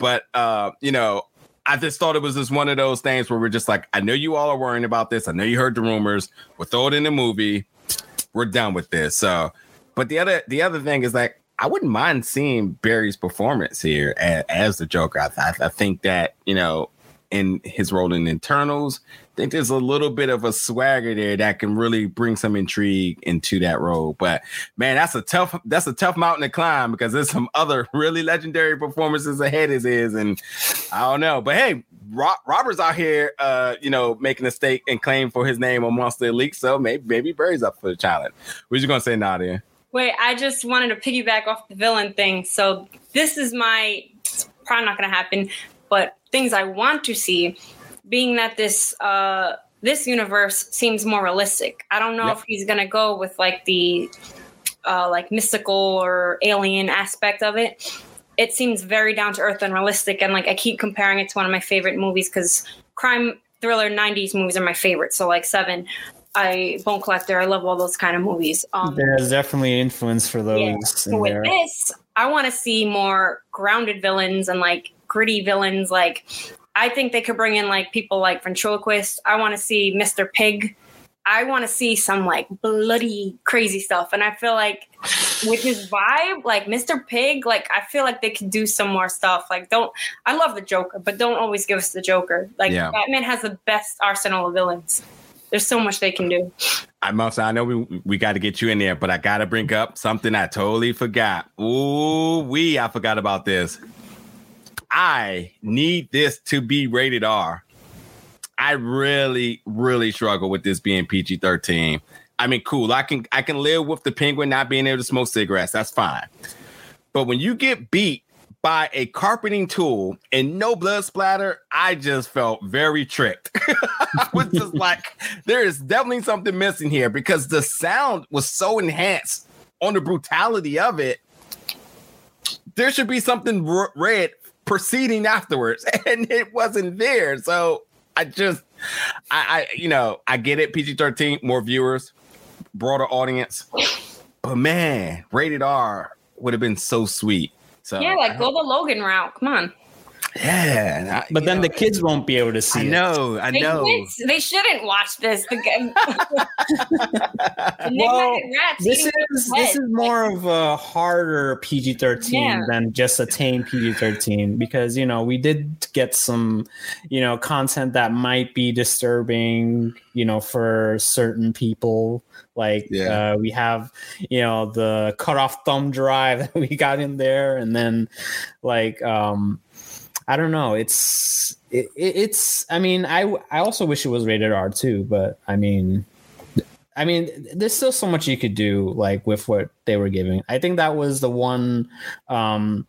S1: but uh, you know, I just thought it was just one of those things where we're just like, I know you all are worrying about this. I know you heard the rumors. We'll throw it in the movie. We're done with this. So, but the other the other thing is like I wouldn't mind seeing Barry's performance here as, as the Joker. I, I, I, think that you know in his role in Eternals, I think there's a little bit of a swagger there that can really bring some intrigue into that role. But man, that's a tough that's a tough mountain to climb because there's some other really legendary performances ahead of is, and I don't know. But hey, Robert's out here, uh, you know, making a stake and claim for his name amongst the elite. So maybe maybe Barry's up for the challenge. What are you gonna say, Nadia?
S2: Wait, I just wanted to piggyback off the villain thing. So this is my probably not gonna happen, but things I want to see, being that this uh, this universe seems more realistic. I don't know yep. if he's gonna go with like the uh, like mystical or alien aspect of it. It seems very down to earth and realistic, and like I keep comparing it to one of my favorite movies because crime thriller '90s movies are my favorite. So like Seven, I Bone Collector. I love all those kind of movies.
S3: Um, There's definitely influence for those. Yeah.
S2: So with there. this, I want to see more grounded villains and like gritty villains. Like, I think they could bring in like people like Ventriloquist. I want to see Mr. Pig. I want to see some like bloody crazy stuff. And I feel like with his vibe, like Mr. Pig, like I feel like they could do some more stuff. Like, don't I love the Joker, but don't always give us the Joker. Like yeah. Batman has the best arsenal of villains. There's so much they can do.
S1: I must. I know we we got to get you in there, but I got to bring up something I totally forgot. Ooh, we I forgot about this. I need this to be rated R. I really, really struggle with this being PG 13. I mean, cool. I can I can live with the penguin not being able to smoke cigarettes. That's fine. But when you get beat by a carpeting tool and no blood splatter, I just felt very tricked. I was just like, there is definitely something missing here because the sound was so enhanced on the brutality of it there should be something r- red proceeding afterwards, and it wasn't there. So I just, I, I you know, I get it. PG thirteen, more viewers, broader audience, but man, rated R would have been so sweet. So
S2: yeah, like go the Logan route. Come on.
S1: Yeah, I-
S3: But then
S1: know,
S3: the kids won't be able to see
S1: I
S3: it.
S1: I
S2: They,
S1: know.
S2: kids, they shouldn't watch this. The, the
S3: Well, This is this is more of a harder PG thirteen
S2: Yeah.
S3: than just a tame PG thirteen because you know we did get some you know content that might be disturbing you know for certain people like
S1: Yeah.
S3: uh, we have you know the cut off thumb drive that we got in there and then like um I don't know. It's it, it- it's. I mean, I I also wish it was rated R too, but I mean, I mean, there's still so much you could do like with what they were giving. I think that was the one, um,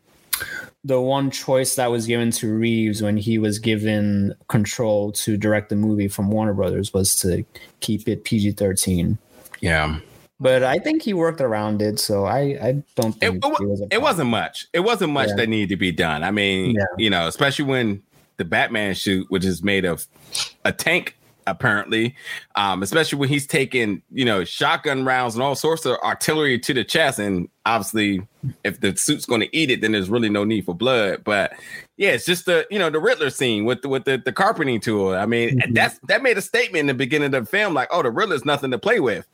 S3: the one choice that was given to Reeves when he was given control to direct the movie from Warner Brothers was to keep it PG-13.
S1: yeah.
S3: But I think he worked around it, so I I don't
S1: It,
S3: think
S1: it, wa-
S3: was
S1: it wasn't much. It wasn't much
S3: Yeah.
S1: that needed to be done. I mean,
S3: Yeah.
S1: you know, especially when the Batman shoot, which is made of a tank, apparently, um, especially when he's taking, you know, shotgun rounds and all sorts of artillery to the chest. And obviously, if the suit's going to eat it, then there's really no need for blood. But yeah, it's just the, you know, the Riddler scene with the, with the, the carpeting tool. I mean,
S3: Mhm.
S1: that's that made a statement in the beginning of the film, like, oh, the Riddler's nothing to play with.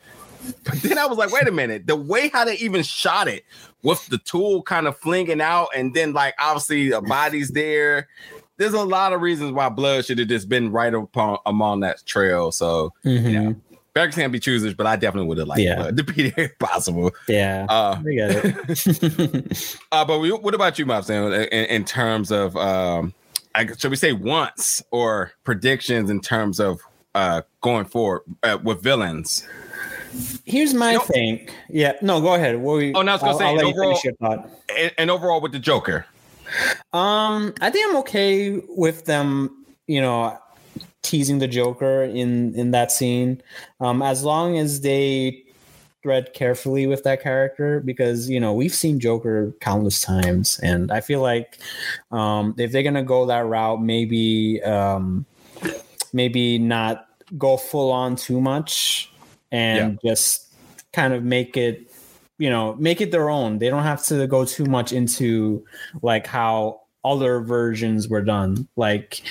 S1: But then I was like, wait a minute, the way how they even shot it with the tool kind of flinging out, and then like obviously a body's there. There's a lot of reasons why blood should have just been right upon among that trail. So
S3: Mhm.
S1: Yeah. beggars can't be choosers, but I definitely would have liked
S3: Yeah.
S1: blood to be there if possible.
S3: yeah.
S1: Uh,
S3: I get it.
S1: uh, but we, what about you, Mob Sam, in, in terms of um, I, should we say once or predictions in terms of uh going forward uh, with villains?
S3: Here's my
S1: You know-
S3: thing. Yeah, no, go ahead. What were
S1: Oh, no, I was gonna
S3: I'll,
S1: say,
S3: I'll you
S1: overall-
S3: finish your thought.
S1: And, and overall with the Joker.
S3: Um, I think I'm okay with them, you know, teasing the Joker in in that scene, um, as long as they thread carefully with that character because you know we've seen Joker countless times, and I feel like um, if they're gonna go that route, maybe um, maybe not go full on too much and just kind of make it you know make it their own. They don't have to go too much into like how other versions were done. Like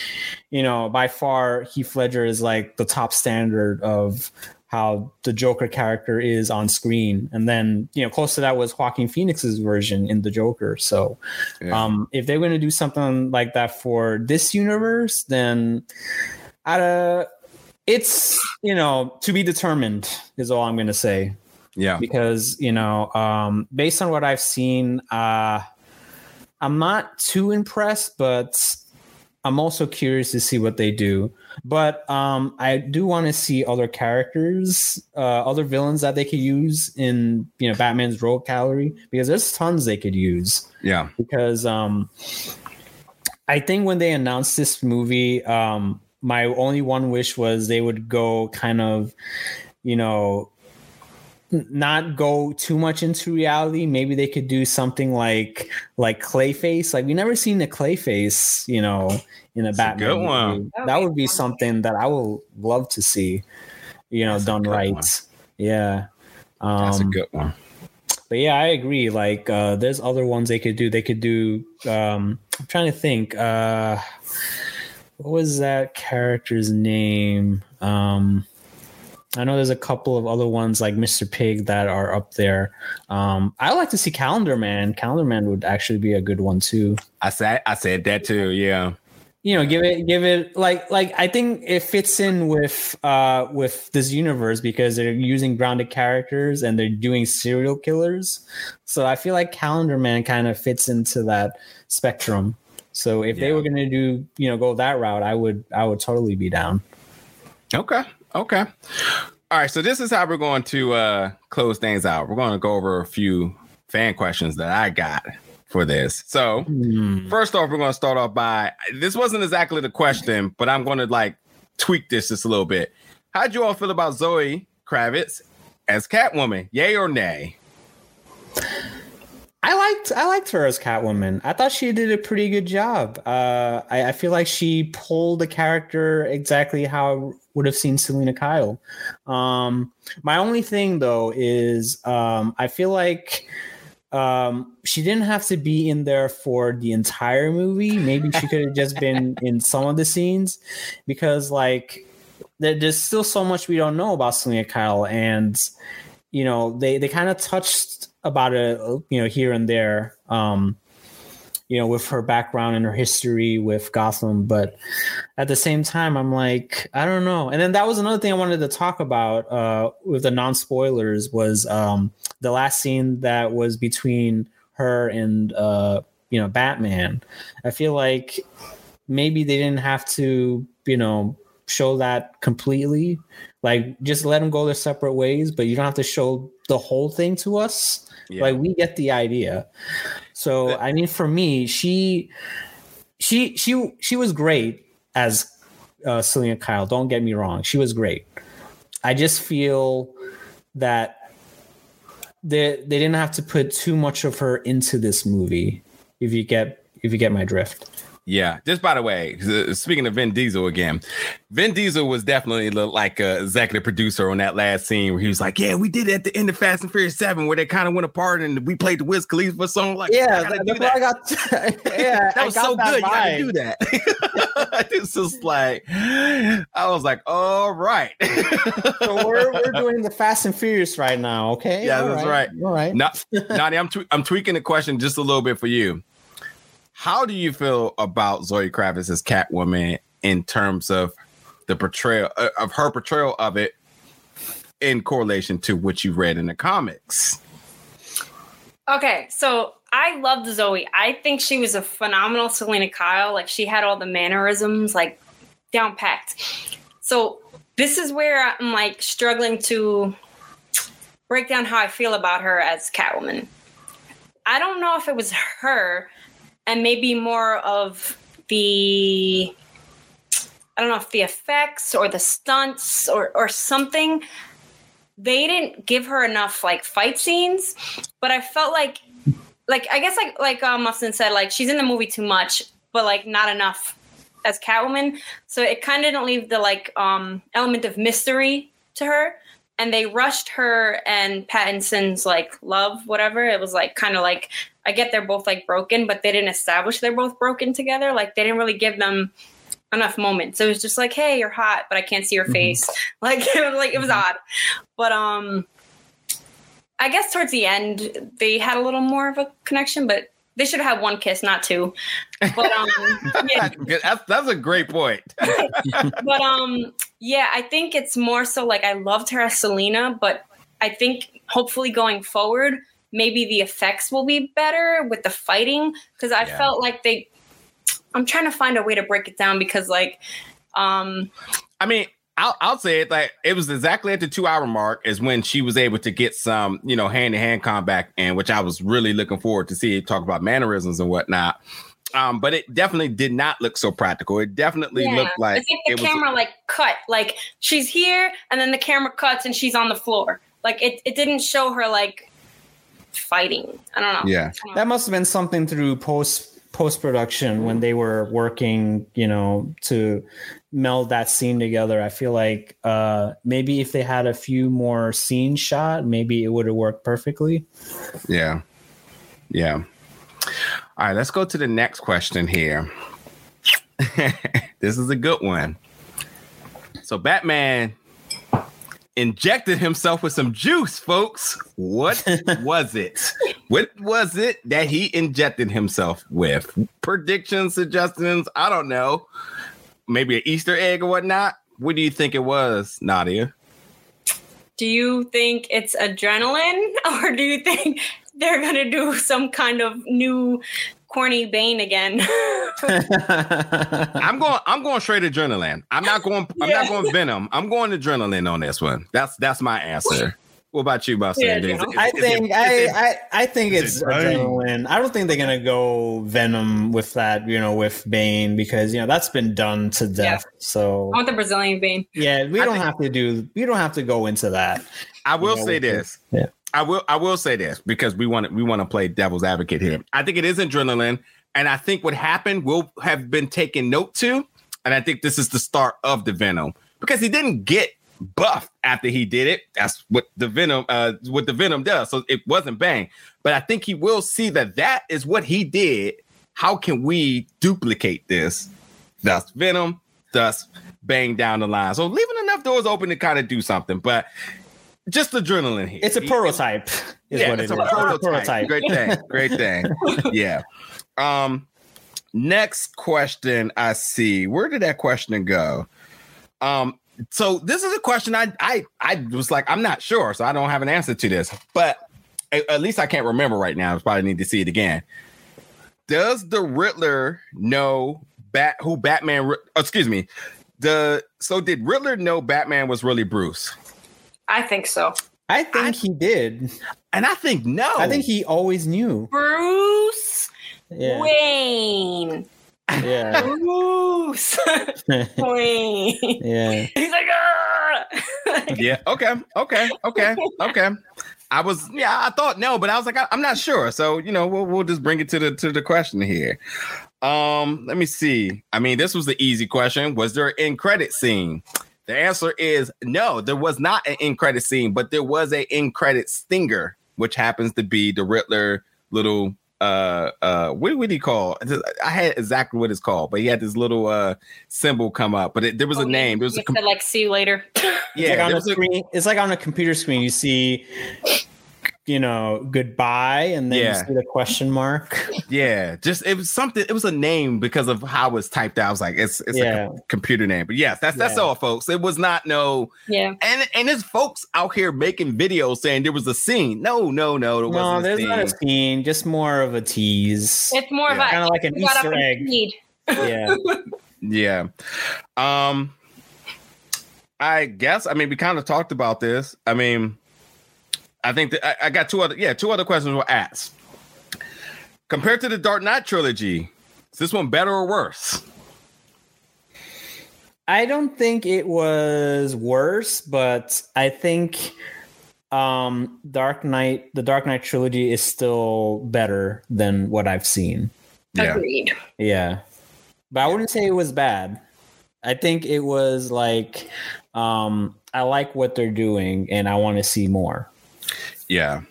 S3: you know by far heath ledger is like the top standard of how the joker character is on screen. And then you know close to that was joaquin phoenix's version in the joker. So
S1: Yeah.
S3: um if they're going to do something like that for this universe then uh it's you know to be determined is all i'm going to say
S1: Yeah.
S3: because you know um based on what i've seen uh i'm not too impressed but i'm also curious to see what they do but um i do want to see other characters uh other villains that they could use in you know batman's rogue gallery because there's tons they could use
S1: Yeah.
S3: because um I think when they announced this movie, um my only one wish was they would go kind of, you know, not go too much into reality. Maybe they could do something like like Clayface. Like we never seen a Clayface, you know, in a
S1: That's a
S3: Batman.
S1: good one.
S3: movie. That would be something that I would love to see, you know,
S1: That's
S3: done right.
S1: one.
S3: Yeah. Um,
S1: That's a good one.
S3: but yeah, I agree. Like, uh, there's other ones they could do. They could do. Um, I'm trying to think. Uh, what was that character's name? Um, I know there's a couple of other ones like Mr. Pig that are up there. Um, I like to see Calendar Man. Calendar Man would actually be a good one too.
S1: I said I said that too. Yeah.
S3: You know, give it, give it like, like I think it fits in with, uh, with this universe because they're using grounded characters and they're doing serial killers. So I feel like Calendar Man kind of fits into that spectrum. So if they were going to do, you know, go that route, I would, I would totally be down.
S1: Okay. Okay. All right. So this is how we're going to uh close things out. We're going to go over a few fan questions that I got for this. So
S3: Hmm.
S1: first off, we're going to start off by this wasn't exactly the question, but I'm going to like tweak this just a little bit. How'd you all feel about Zoe Kravitz as Catwoman? Yay or nay?
S3: I liked I liked her as Catwoman. I thought she did a pretty good job. Uh, I, I feel like she pulled the character exactly how I would have seen Selina Kyle. Um, my only thing though is um, I feel like um, she didn't have to be in there for the entire movie. Maybe she could have just been in some of the scenes because like there's still so much we don't know about Selina Kyle and you know they they kind of touched about it you know here and there um you know with her background and her history with Gotham. But at the same time I'm like I don't know. And then that was another thing I wanted to talk about uh with the non spoilers was um the last scene that was between her and uh you know Batman. I feel like maybe they didn't have to you know show that completely. Like just let them go their separate ways but you don't have to show the whole thing to us yeah. like we get the idea. So i mean for me she she she she was great as uh, Selina Kyle don't get me wrong she was great. I just feel that they they didn't have to put too much of her into this movie if you get if you get my drift
S1: yeah. Just by the way, uh, speaking of Vin Diesel again, Vin Diesel was definitely like a executive producer on that last scene where he was like, "Yeah, we did it at the end of Fast and Furious Seven, where they kind of went apart and we played the Wiz Khalifa song." Like,
S3: yeah, do that. I got,
S1: yeah, that was so good. Vibe. You gotta do that. it's just like I was like, "All right."
S3: so we're we're doing the Fast and Furious right now, okay?
S1: Yeah, All that's right.
S3: right. All right.
S1: Now, Nani, I'm I'm tweaking the question just a little bit for you how do you feel about Zoe Kravitz as Catwoman in terms of the portrayal uh, of her portrayal of it in correlation to what you read in the comics?
S2: Okay, so I loved Zoe. I think she was a phenomenal Selina Kyle. Like she had all the mannerisms like down packed. So this is where I'm like struggling to break down how I feel about her as Catwoman. I don't know if it was her and maybe more of the I don't know if the effects or the stunts or or something. They didn't give her enough like fight scenes, but I felt like like I guess like like um, Mustin said, like she's in the movie too much, but like not enough as Catwoman. So it kind of didn't leave the like um element of mystery to her. And they rushed her and Pattinson's like love, whatever. It was like kind of like I get they're both like broken, but they didn't establish they're both broken together. Like they didn't really give them enough moments. So It was just like, hey, you're hot, but I can't see your mm-hmm. face. Like it was like it was mm-hmm. odd. But um I guess towards the end they had a little more of a connection, but they should have had one kiss, not two. But um
S1: yeah. that's that's a great point.
S2: but um yeah, I think it's more so like I loved her as Selina, but I think hopefully going forward maybe the effects will be better with the fighting because I yeah. felt like they I'm trying to find a way to break it down because like um
S1: I mean I'll, I'll say it like it was exactly at the two hour mark is when she was able to get some, you know, hand to hand combat and which I was really looking forward to see talk about mannerisms and whatnot. Um, but it definitely did not look so practical. It definitely yeah. looked like,
S2: the camera was, like cut, like she's here and then the camera cuts and she's on the floor. Like it, it didn't show her like fighting. I don't know.
S1: Yeah,
S3: that must have been something through post post production when they were working, you know, to meld that scene together. I feel like uh maybe if they had a few more scenes shot, maybe it would have worked perfectly.
S1: Yeah. Yeah. All right, let's go to the next question here. this is a good one. So Batman injected himself with some juice, folks. What was it? What was it that he injected himself with? Predictions, suggestions? I don't know. Maybe an Easter egg or whatnot. What do you think it was, Nadia?
S2: Do you think it's adrenaline, or do you think they're gonna do some kind of new corny Bane again.
S1: I'm going. I'm going straight adrenaline. I'm not going. I'm yeah. not going Venom. I'm going adrenaline on this one. That's that's my answer. What about you, Buster? Yeah,
S3: is, I think I, I I think it's adrenaline. I don't think they're gonna go Venom with that, you know, with Bane because you know that's been done to death. Yeah. So
S2: I want the Brazilian Bane.
S3: Yeah, we I don't think, have to do. We don't have to go into that.
S1: I will
S3: know,
S1: say this.
S3: yeah.
S1: I will I will say this because we want to we want to play devil's advocate here. I think it is adrenaline, and I think what happened will have been taken note to, and I think this is the start of the Venom because he didn't get buffed after he did it. That's what the Venom uh what the Venom does. So it wasn't Bane, but I think he will see that that is what he did. How can we duplicate this? Thus Venom, thus Bane down the line. So leaving enough doors open to kind of do something, but just adrenaline here.
S3: It's a prototype, is what it
S1: it's
S3: is.
S1: a
S3: It's a
S1: prototype.
S3: prototype.
S1: Great thing. Great thing. yeah. Um. Next question I see. Where did that question go? Um. So this is a question I I I was like I'm not sure, so I don't have an answer to this, but at, at least I can't remember right now. I probably need to see it again. Does the Riddler know Bat who Batman? Oh, excuse me. The so did Riddler know Batman was really Bruce?
S2: I think so.
S3: I think he did.
S1: And I think no.
S3: I think he always knew.
S2: Bruce
S3: Yeah.
S2: Wayne.
S3: Yeah.
S2: Bruce Wayne.
S3: yeah.
S2: He's like, "Ah!"
S1: yeah. Okay. Okay. Okay. Okay. I was, yeah, I thought no, but I was like, I, am not sure. So you know, we'll we'll just bring it to the to the question here. Um, let me see. I mean, this was the easy question. Was there an end credit scene? The answer is no. There was not an in credit scene, but there was a in credit stinger, which happens to be the Riddler little uh uh what would he call i had exactly what it's called but he had this little uh symbol come up but it, there was a name there was a com-
S2: said, like, see you later.
S3: It's
S1: yeah
S3: like on a
S1: was a-
S3: screen. It's like on a computer screen. You see, you know, goodbye, and then
S1: Yeah.
S3: you see the question mark.
S1: Yeah, just it was something. It was a name because of how it's typed out. I was like, it's it's
S3: Yeah.
S1: a com- computer name. But yes, that's that's
S3: Yeah.
S1: all, folks. It was not no.
S2: yeah.
S1: And and there's folks out here making videos saying there was a scene. No, no, no, there
S3: No,
S1: wasn't.
S3: there's
S1: a
S3: not a
S1: scene.
S3: scene. Just more of a tease.
S2: It's more
S1: Yeah.
S2: of a
S3: Kinda like an Easter egg.
S2: speed.
S3: yeah.
S1: Yeah. Um. I guess. I mean, we kind of talked about this. I mean, I think that I, I got two other. Yeah, two other questions were asked. Compared to the Dark Knight trilogy, is this one better or worse?
S3: I don't think it was worse, but I think um Dark Knight, the Dark Knight trilogy is still better than what I've seen.
S2: Agreed.
S3: Yeah. But I wouldn't say it was bad. I think it was like um I like what they're doing and I want to see more.
S1: Yeah.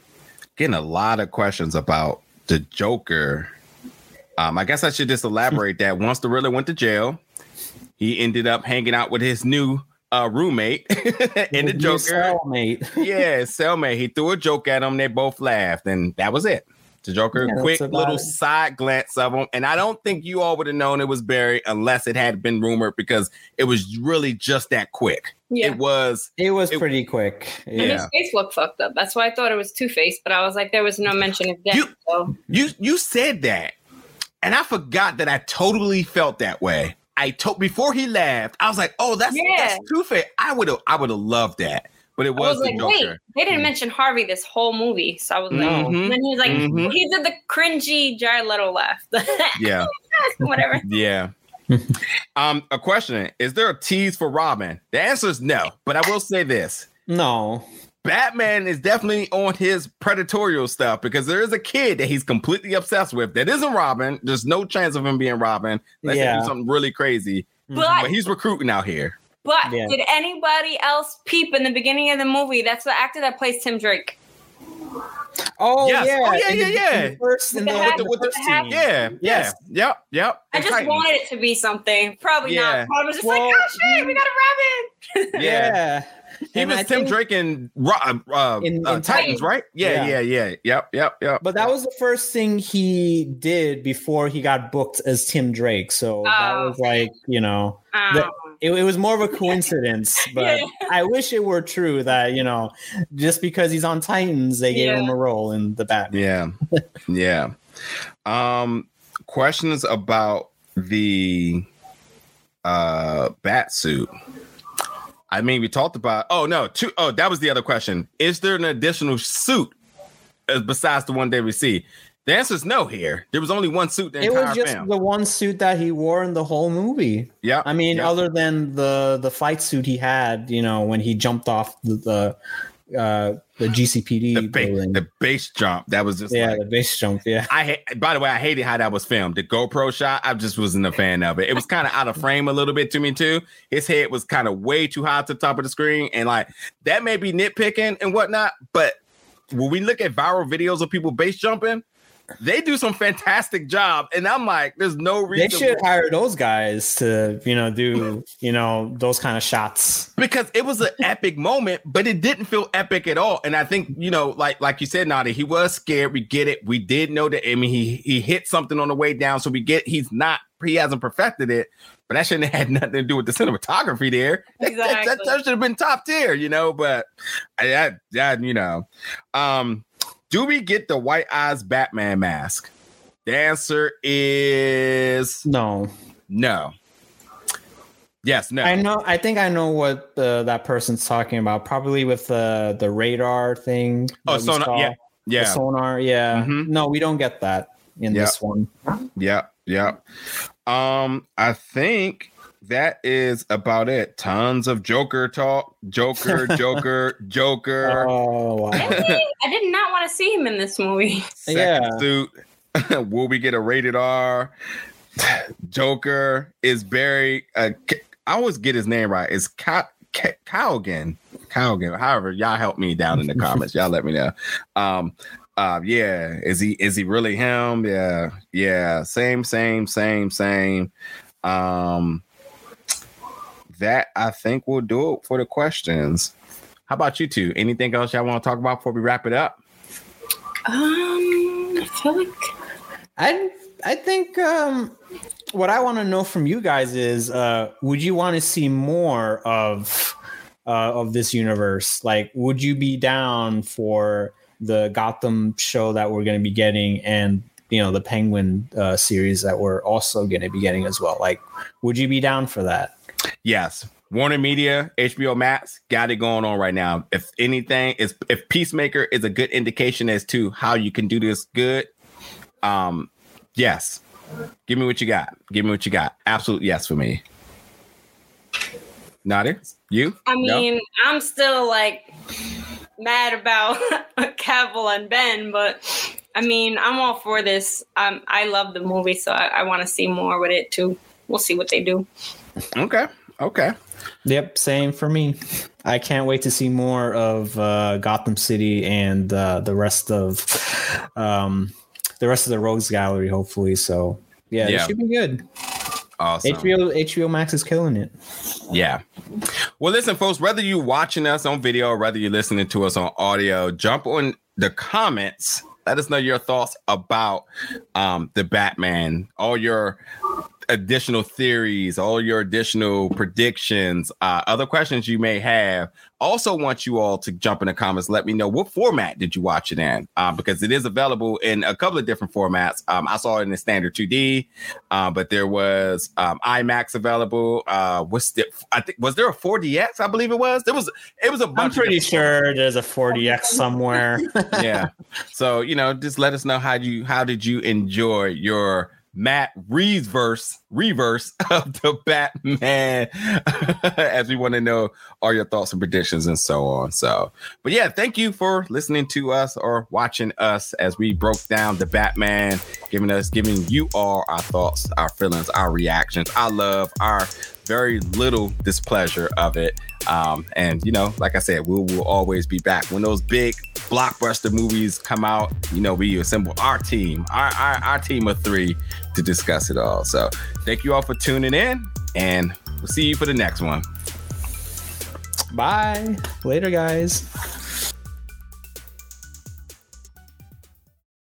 S1: Getting a lot of questions about the Joker. Um, I guess I should just elaborate that once the Riddler went to jail, he ended up hanging out with his new uh, roommate and the Joker.
S3: cellmate.
S1: yeah, cellmate. He threw a joke at him. They both laughed, and that was it. The Joker,
S3: Yeah,
S1: quick little
S3: it.
S1: side glance of him, and I don't think you all would have known it was Barry unless it had been rumored because it was really just that quick.
S2: Yeah.
S1: It was.
S3: It was
S1: It-
S3: pretty quick.
S2: And his face looked fucked up. That's why I thought it was Two Face, but I was like, there was no mention of death.
S1: You-
S2: so
S1: You you said that, and I forgot that I totally felt that way. I told before he laughed, I was like, "Oh, that's
S2: Yeah.
S1: that's Two Face." I would have I would have loved that, but it
S2: I
S1: was,
S2: was
S1: the
S2: like,
S1: Joker.
S2: wait, they didn't mention Harvey this whole movie. So I was like,
S3: No.
S1: Mhm.
S2: and then he was like,
S1: Mhm.
S2: he did the cringy Jared Leto laugh.
S1: Yeah,
S2: Whatever.
S1: yeah. um, a question: Is there a tease for Robin? The answer is no, but I will say this:
S3: No.
S1: Batman is definitely on his predatorial stuff because there is a kid that he's completely obsessed with that isn't Robin. There's no chance of him being Robin unless they
S3: Yeah.
S1: do something really crazy.
S2: But
S1: But he's recruiting out here.
S2: but
S3: Yeah.
S2: did anybody else peep in the beginning of the movie? That's the actor that plays Tim Drake.
S3: Oh
S1: Yes.
S3: yeah.
S1: Oh, yeah,
S3: In
S1: yeah, yeah.
S3: First in
S2: With
S3: the,
S2: the
S3: the
S1: with the-
S2: with the
S3: scene.
S1: Yeah,
S3: Yes.
S1: yeah, yep, yep.
S2: I just
S1: Titans.
S2: wanted it to be something. Probably
S1: Yeah.
S2: not. I was just
S3: Well,
S2: like, oh shit, we mm. got a rabbit.
S1: Yeah.
S3: Yeah.
S1: He
S3: And
S1: was
S3: I
S1: Tim
S3: think-
S1: Drake in, uh, uh,
S3: In-
S1: uh,
S3: in
S1: Titans,
S2: Titans.
S1: right? Yeah, yeah,
S3: Yeah.
S1: yeah, Yep, yep, yep.
S3: But that was the first thing he did before he got booked as Tim Drake. So that
S2: Oh.
S3: was like, you know,
S2: Um,
S3: The- it, it was more of a coincidence. But
S2: Yeah.
S3: I wish it were true that, you know, just because he's on Titans, they gave
S2: Yeah.
S3: him a role in the Batman.
S1: Yeah, yeah. Um, questions about the uh bat suit. I mean, we talked about. Oh no, two oh that was the other question. Is there an additional suit uh, besides the one they received? The answer is no. Here, there was only one suit. The
S3: It was just
S1: film.
S3: the one suit that he wore in the whole movie.
S1: yeah,
S3: I mean,
S1: yeah.
S3: other than the the fight suit he had, you know, when he jumped off the, the uh, the GCPD
S1: the, ba- the base jump that was just
S3: yeah,
S1: like,
S3: the base jump. Yeah,
S1: I. By the way, I hated how that was filmed. The GoPro shot, I just wasn't a fan of it. It was kind of out of frame a little bit to me too. His head was kind of way too high to the top of the screen, and like that may be nitpicking and whatnot. But when we look at viral videos of people base jumping, they do some fantastic job, and I'm like, there's no reason.
S3: they
S1: reason
S3: should hire those guys to you know do you know those kind of shots.
S1: because it was an epic moment, but it didn't feel epic at all. And I think you know, like like you said, Nadi, he was scared. We get it. We did know that. I mean, he he hit something on the way down, so we get he's not he hasn't perfected it. But that shouldn't have had nothing to do with the cinematography there. That- that- That, that, should have been top tier, you know. But I, I, that you know, um, do we get the white eyes Batman mask? The answer is
S3: No,
S1: no. Yes, no.
S3: I know. I think I know what uh, that person's talking about. Probably with the the radar thing.
S1: Oh, sonar-
S3: saw.
S1: yeah,
S3: The sonar. Yeah.
S1: Mhm.
S3: No, we don't get that in
S1: Yeah.
S3: this one.
S1: Yeah, yeah. Um, I think that is about it. Tons of Joker talk. Joker, Joker, Joker.
S3: Oh wow.
S2: Really? I did not want to see him in this movie.
S1: second
S3: yeah.
S1: suit. Will we get a rated R? Joker is Barry. Uh, K- I always get his name right. It's Ka- Ka- Cowgan. Cowgan. However, y'all help me down in the comments. y'all let me know. Um, uh, yeah. Is he? Is he really him? Yeah. Yeah. Same. Same. Same. Same. Um, that I think will do it for the questions. How about you two? Anything else y'all want to talk about before we wrap it up?
S2: Um, I feel like
S3: I I think um, what I want to know from you guys is, uh, would you want to see more of uh, of this universe? Like, would you be down for the Gotham show that we're going to be getting, and you know the Penguin uh, series that we're also going to be getting as well? Like, would you be down for that?
S1: Yes. Warner Media, HBO Max got it going on right now. If anything is if Peacemaker is a good indication as to how you can do this good, um, yes. Give me what you got. Give me what you got. Absolute yes for me. Nadia, you?
S2: I
S1: No?
S2: mean, I'm still like mad about Cavill and Ben, but I mean, I'm all for this. Um, I love the movie, so I, I want to see more with it too. We'll see what they do.
S1: Okay. Okay.
S3: Yep, same for me. I can't wait to see more of uh, Gotham City and uh, the rest of um, the rest of the Rogues Gallery. Hopefully, so yeah,
S1: Yeah.
S3: it should be good.
S1: Awesome.
S3: HBO HBO Max is killing it.
S1: Yeah. Well, listen, folks, whether you're watching us on video or whether you're listening to us on audio, jump on the comments. Let us know your thoughts about um, the Batman, all your additional theories, all your additional predictions, uh, other questions you may have. Also, want you all to jump in the comments. Let me know what format did you watch it in, uh, because it is available in a couple of different formats. Um, I saw it in the standard 2D, uh, but there was um, IMAX available. Uh, what's the? I think was there a 4DX? I believe it was. There was. It was a of
S3: pretty sure there's a 4DX somewhere.
S1: yeah. So you know, just let us know how you how did you enjoy your Matt Reeves verse reverse of the Batman, as we want to know all your thoughts and predictions and so on. So, but yeah, thank you for listening to us or watching us as we broke down the Batman, giving us giving you all our thoughts, our feelings, our reactions, our love, our very little displeasure of it. Um, and you know, like I said, we will always be back when those big blockbuster movies come out. You know, we assemble our team, our our, our team of three to discuss it all. So, thank you all for tuning in, and we'll see you for the next one.
S3: Bye. Later, guys.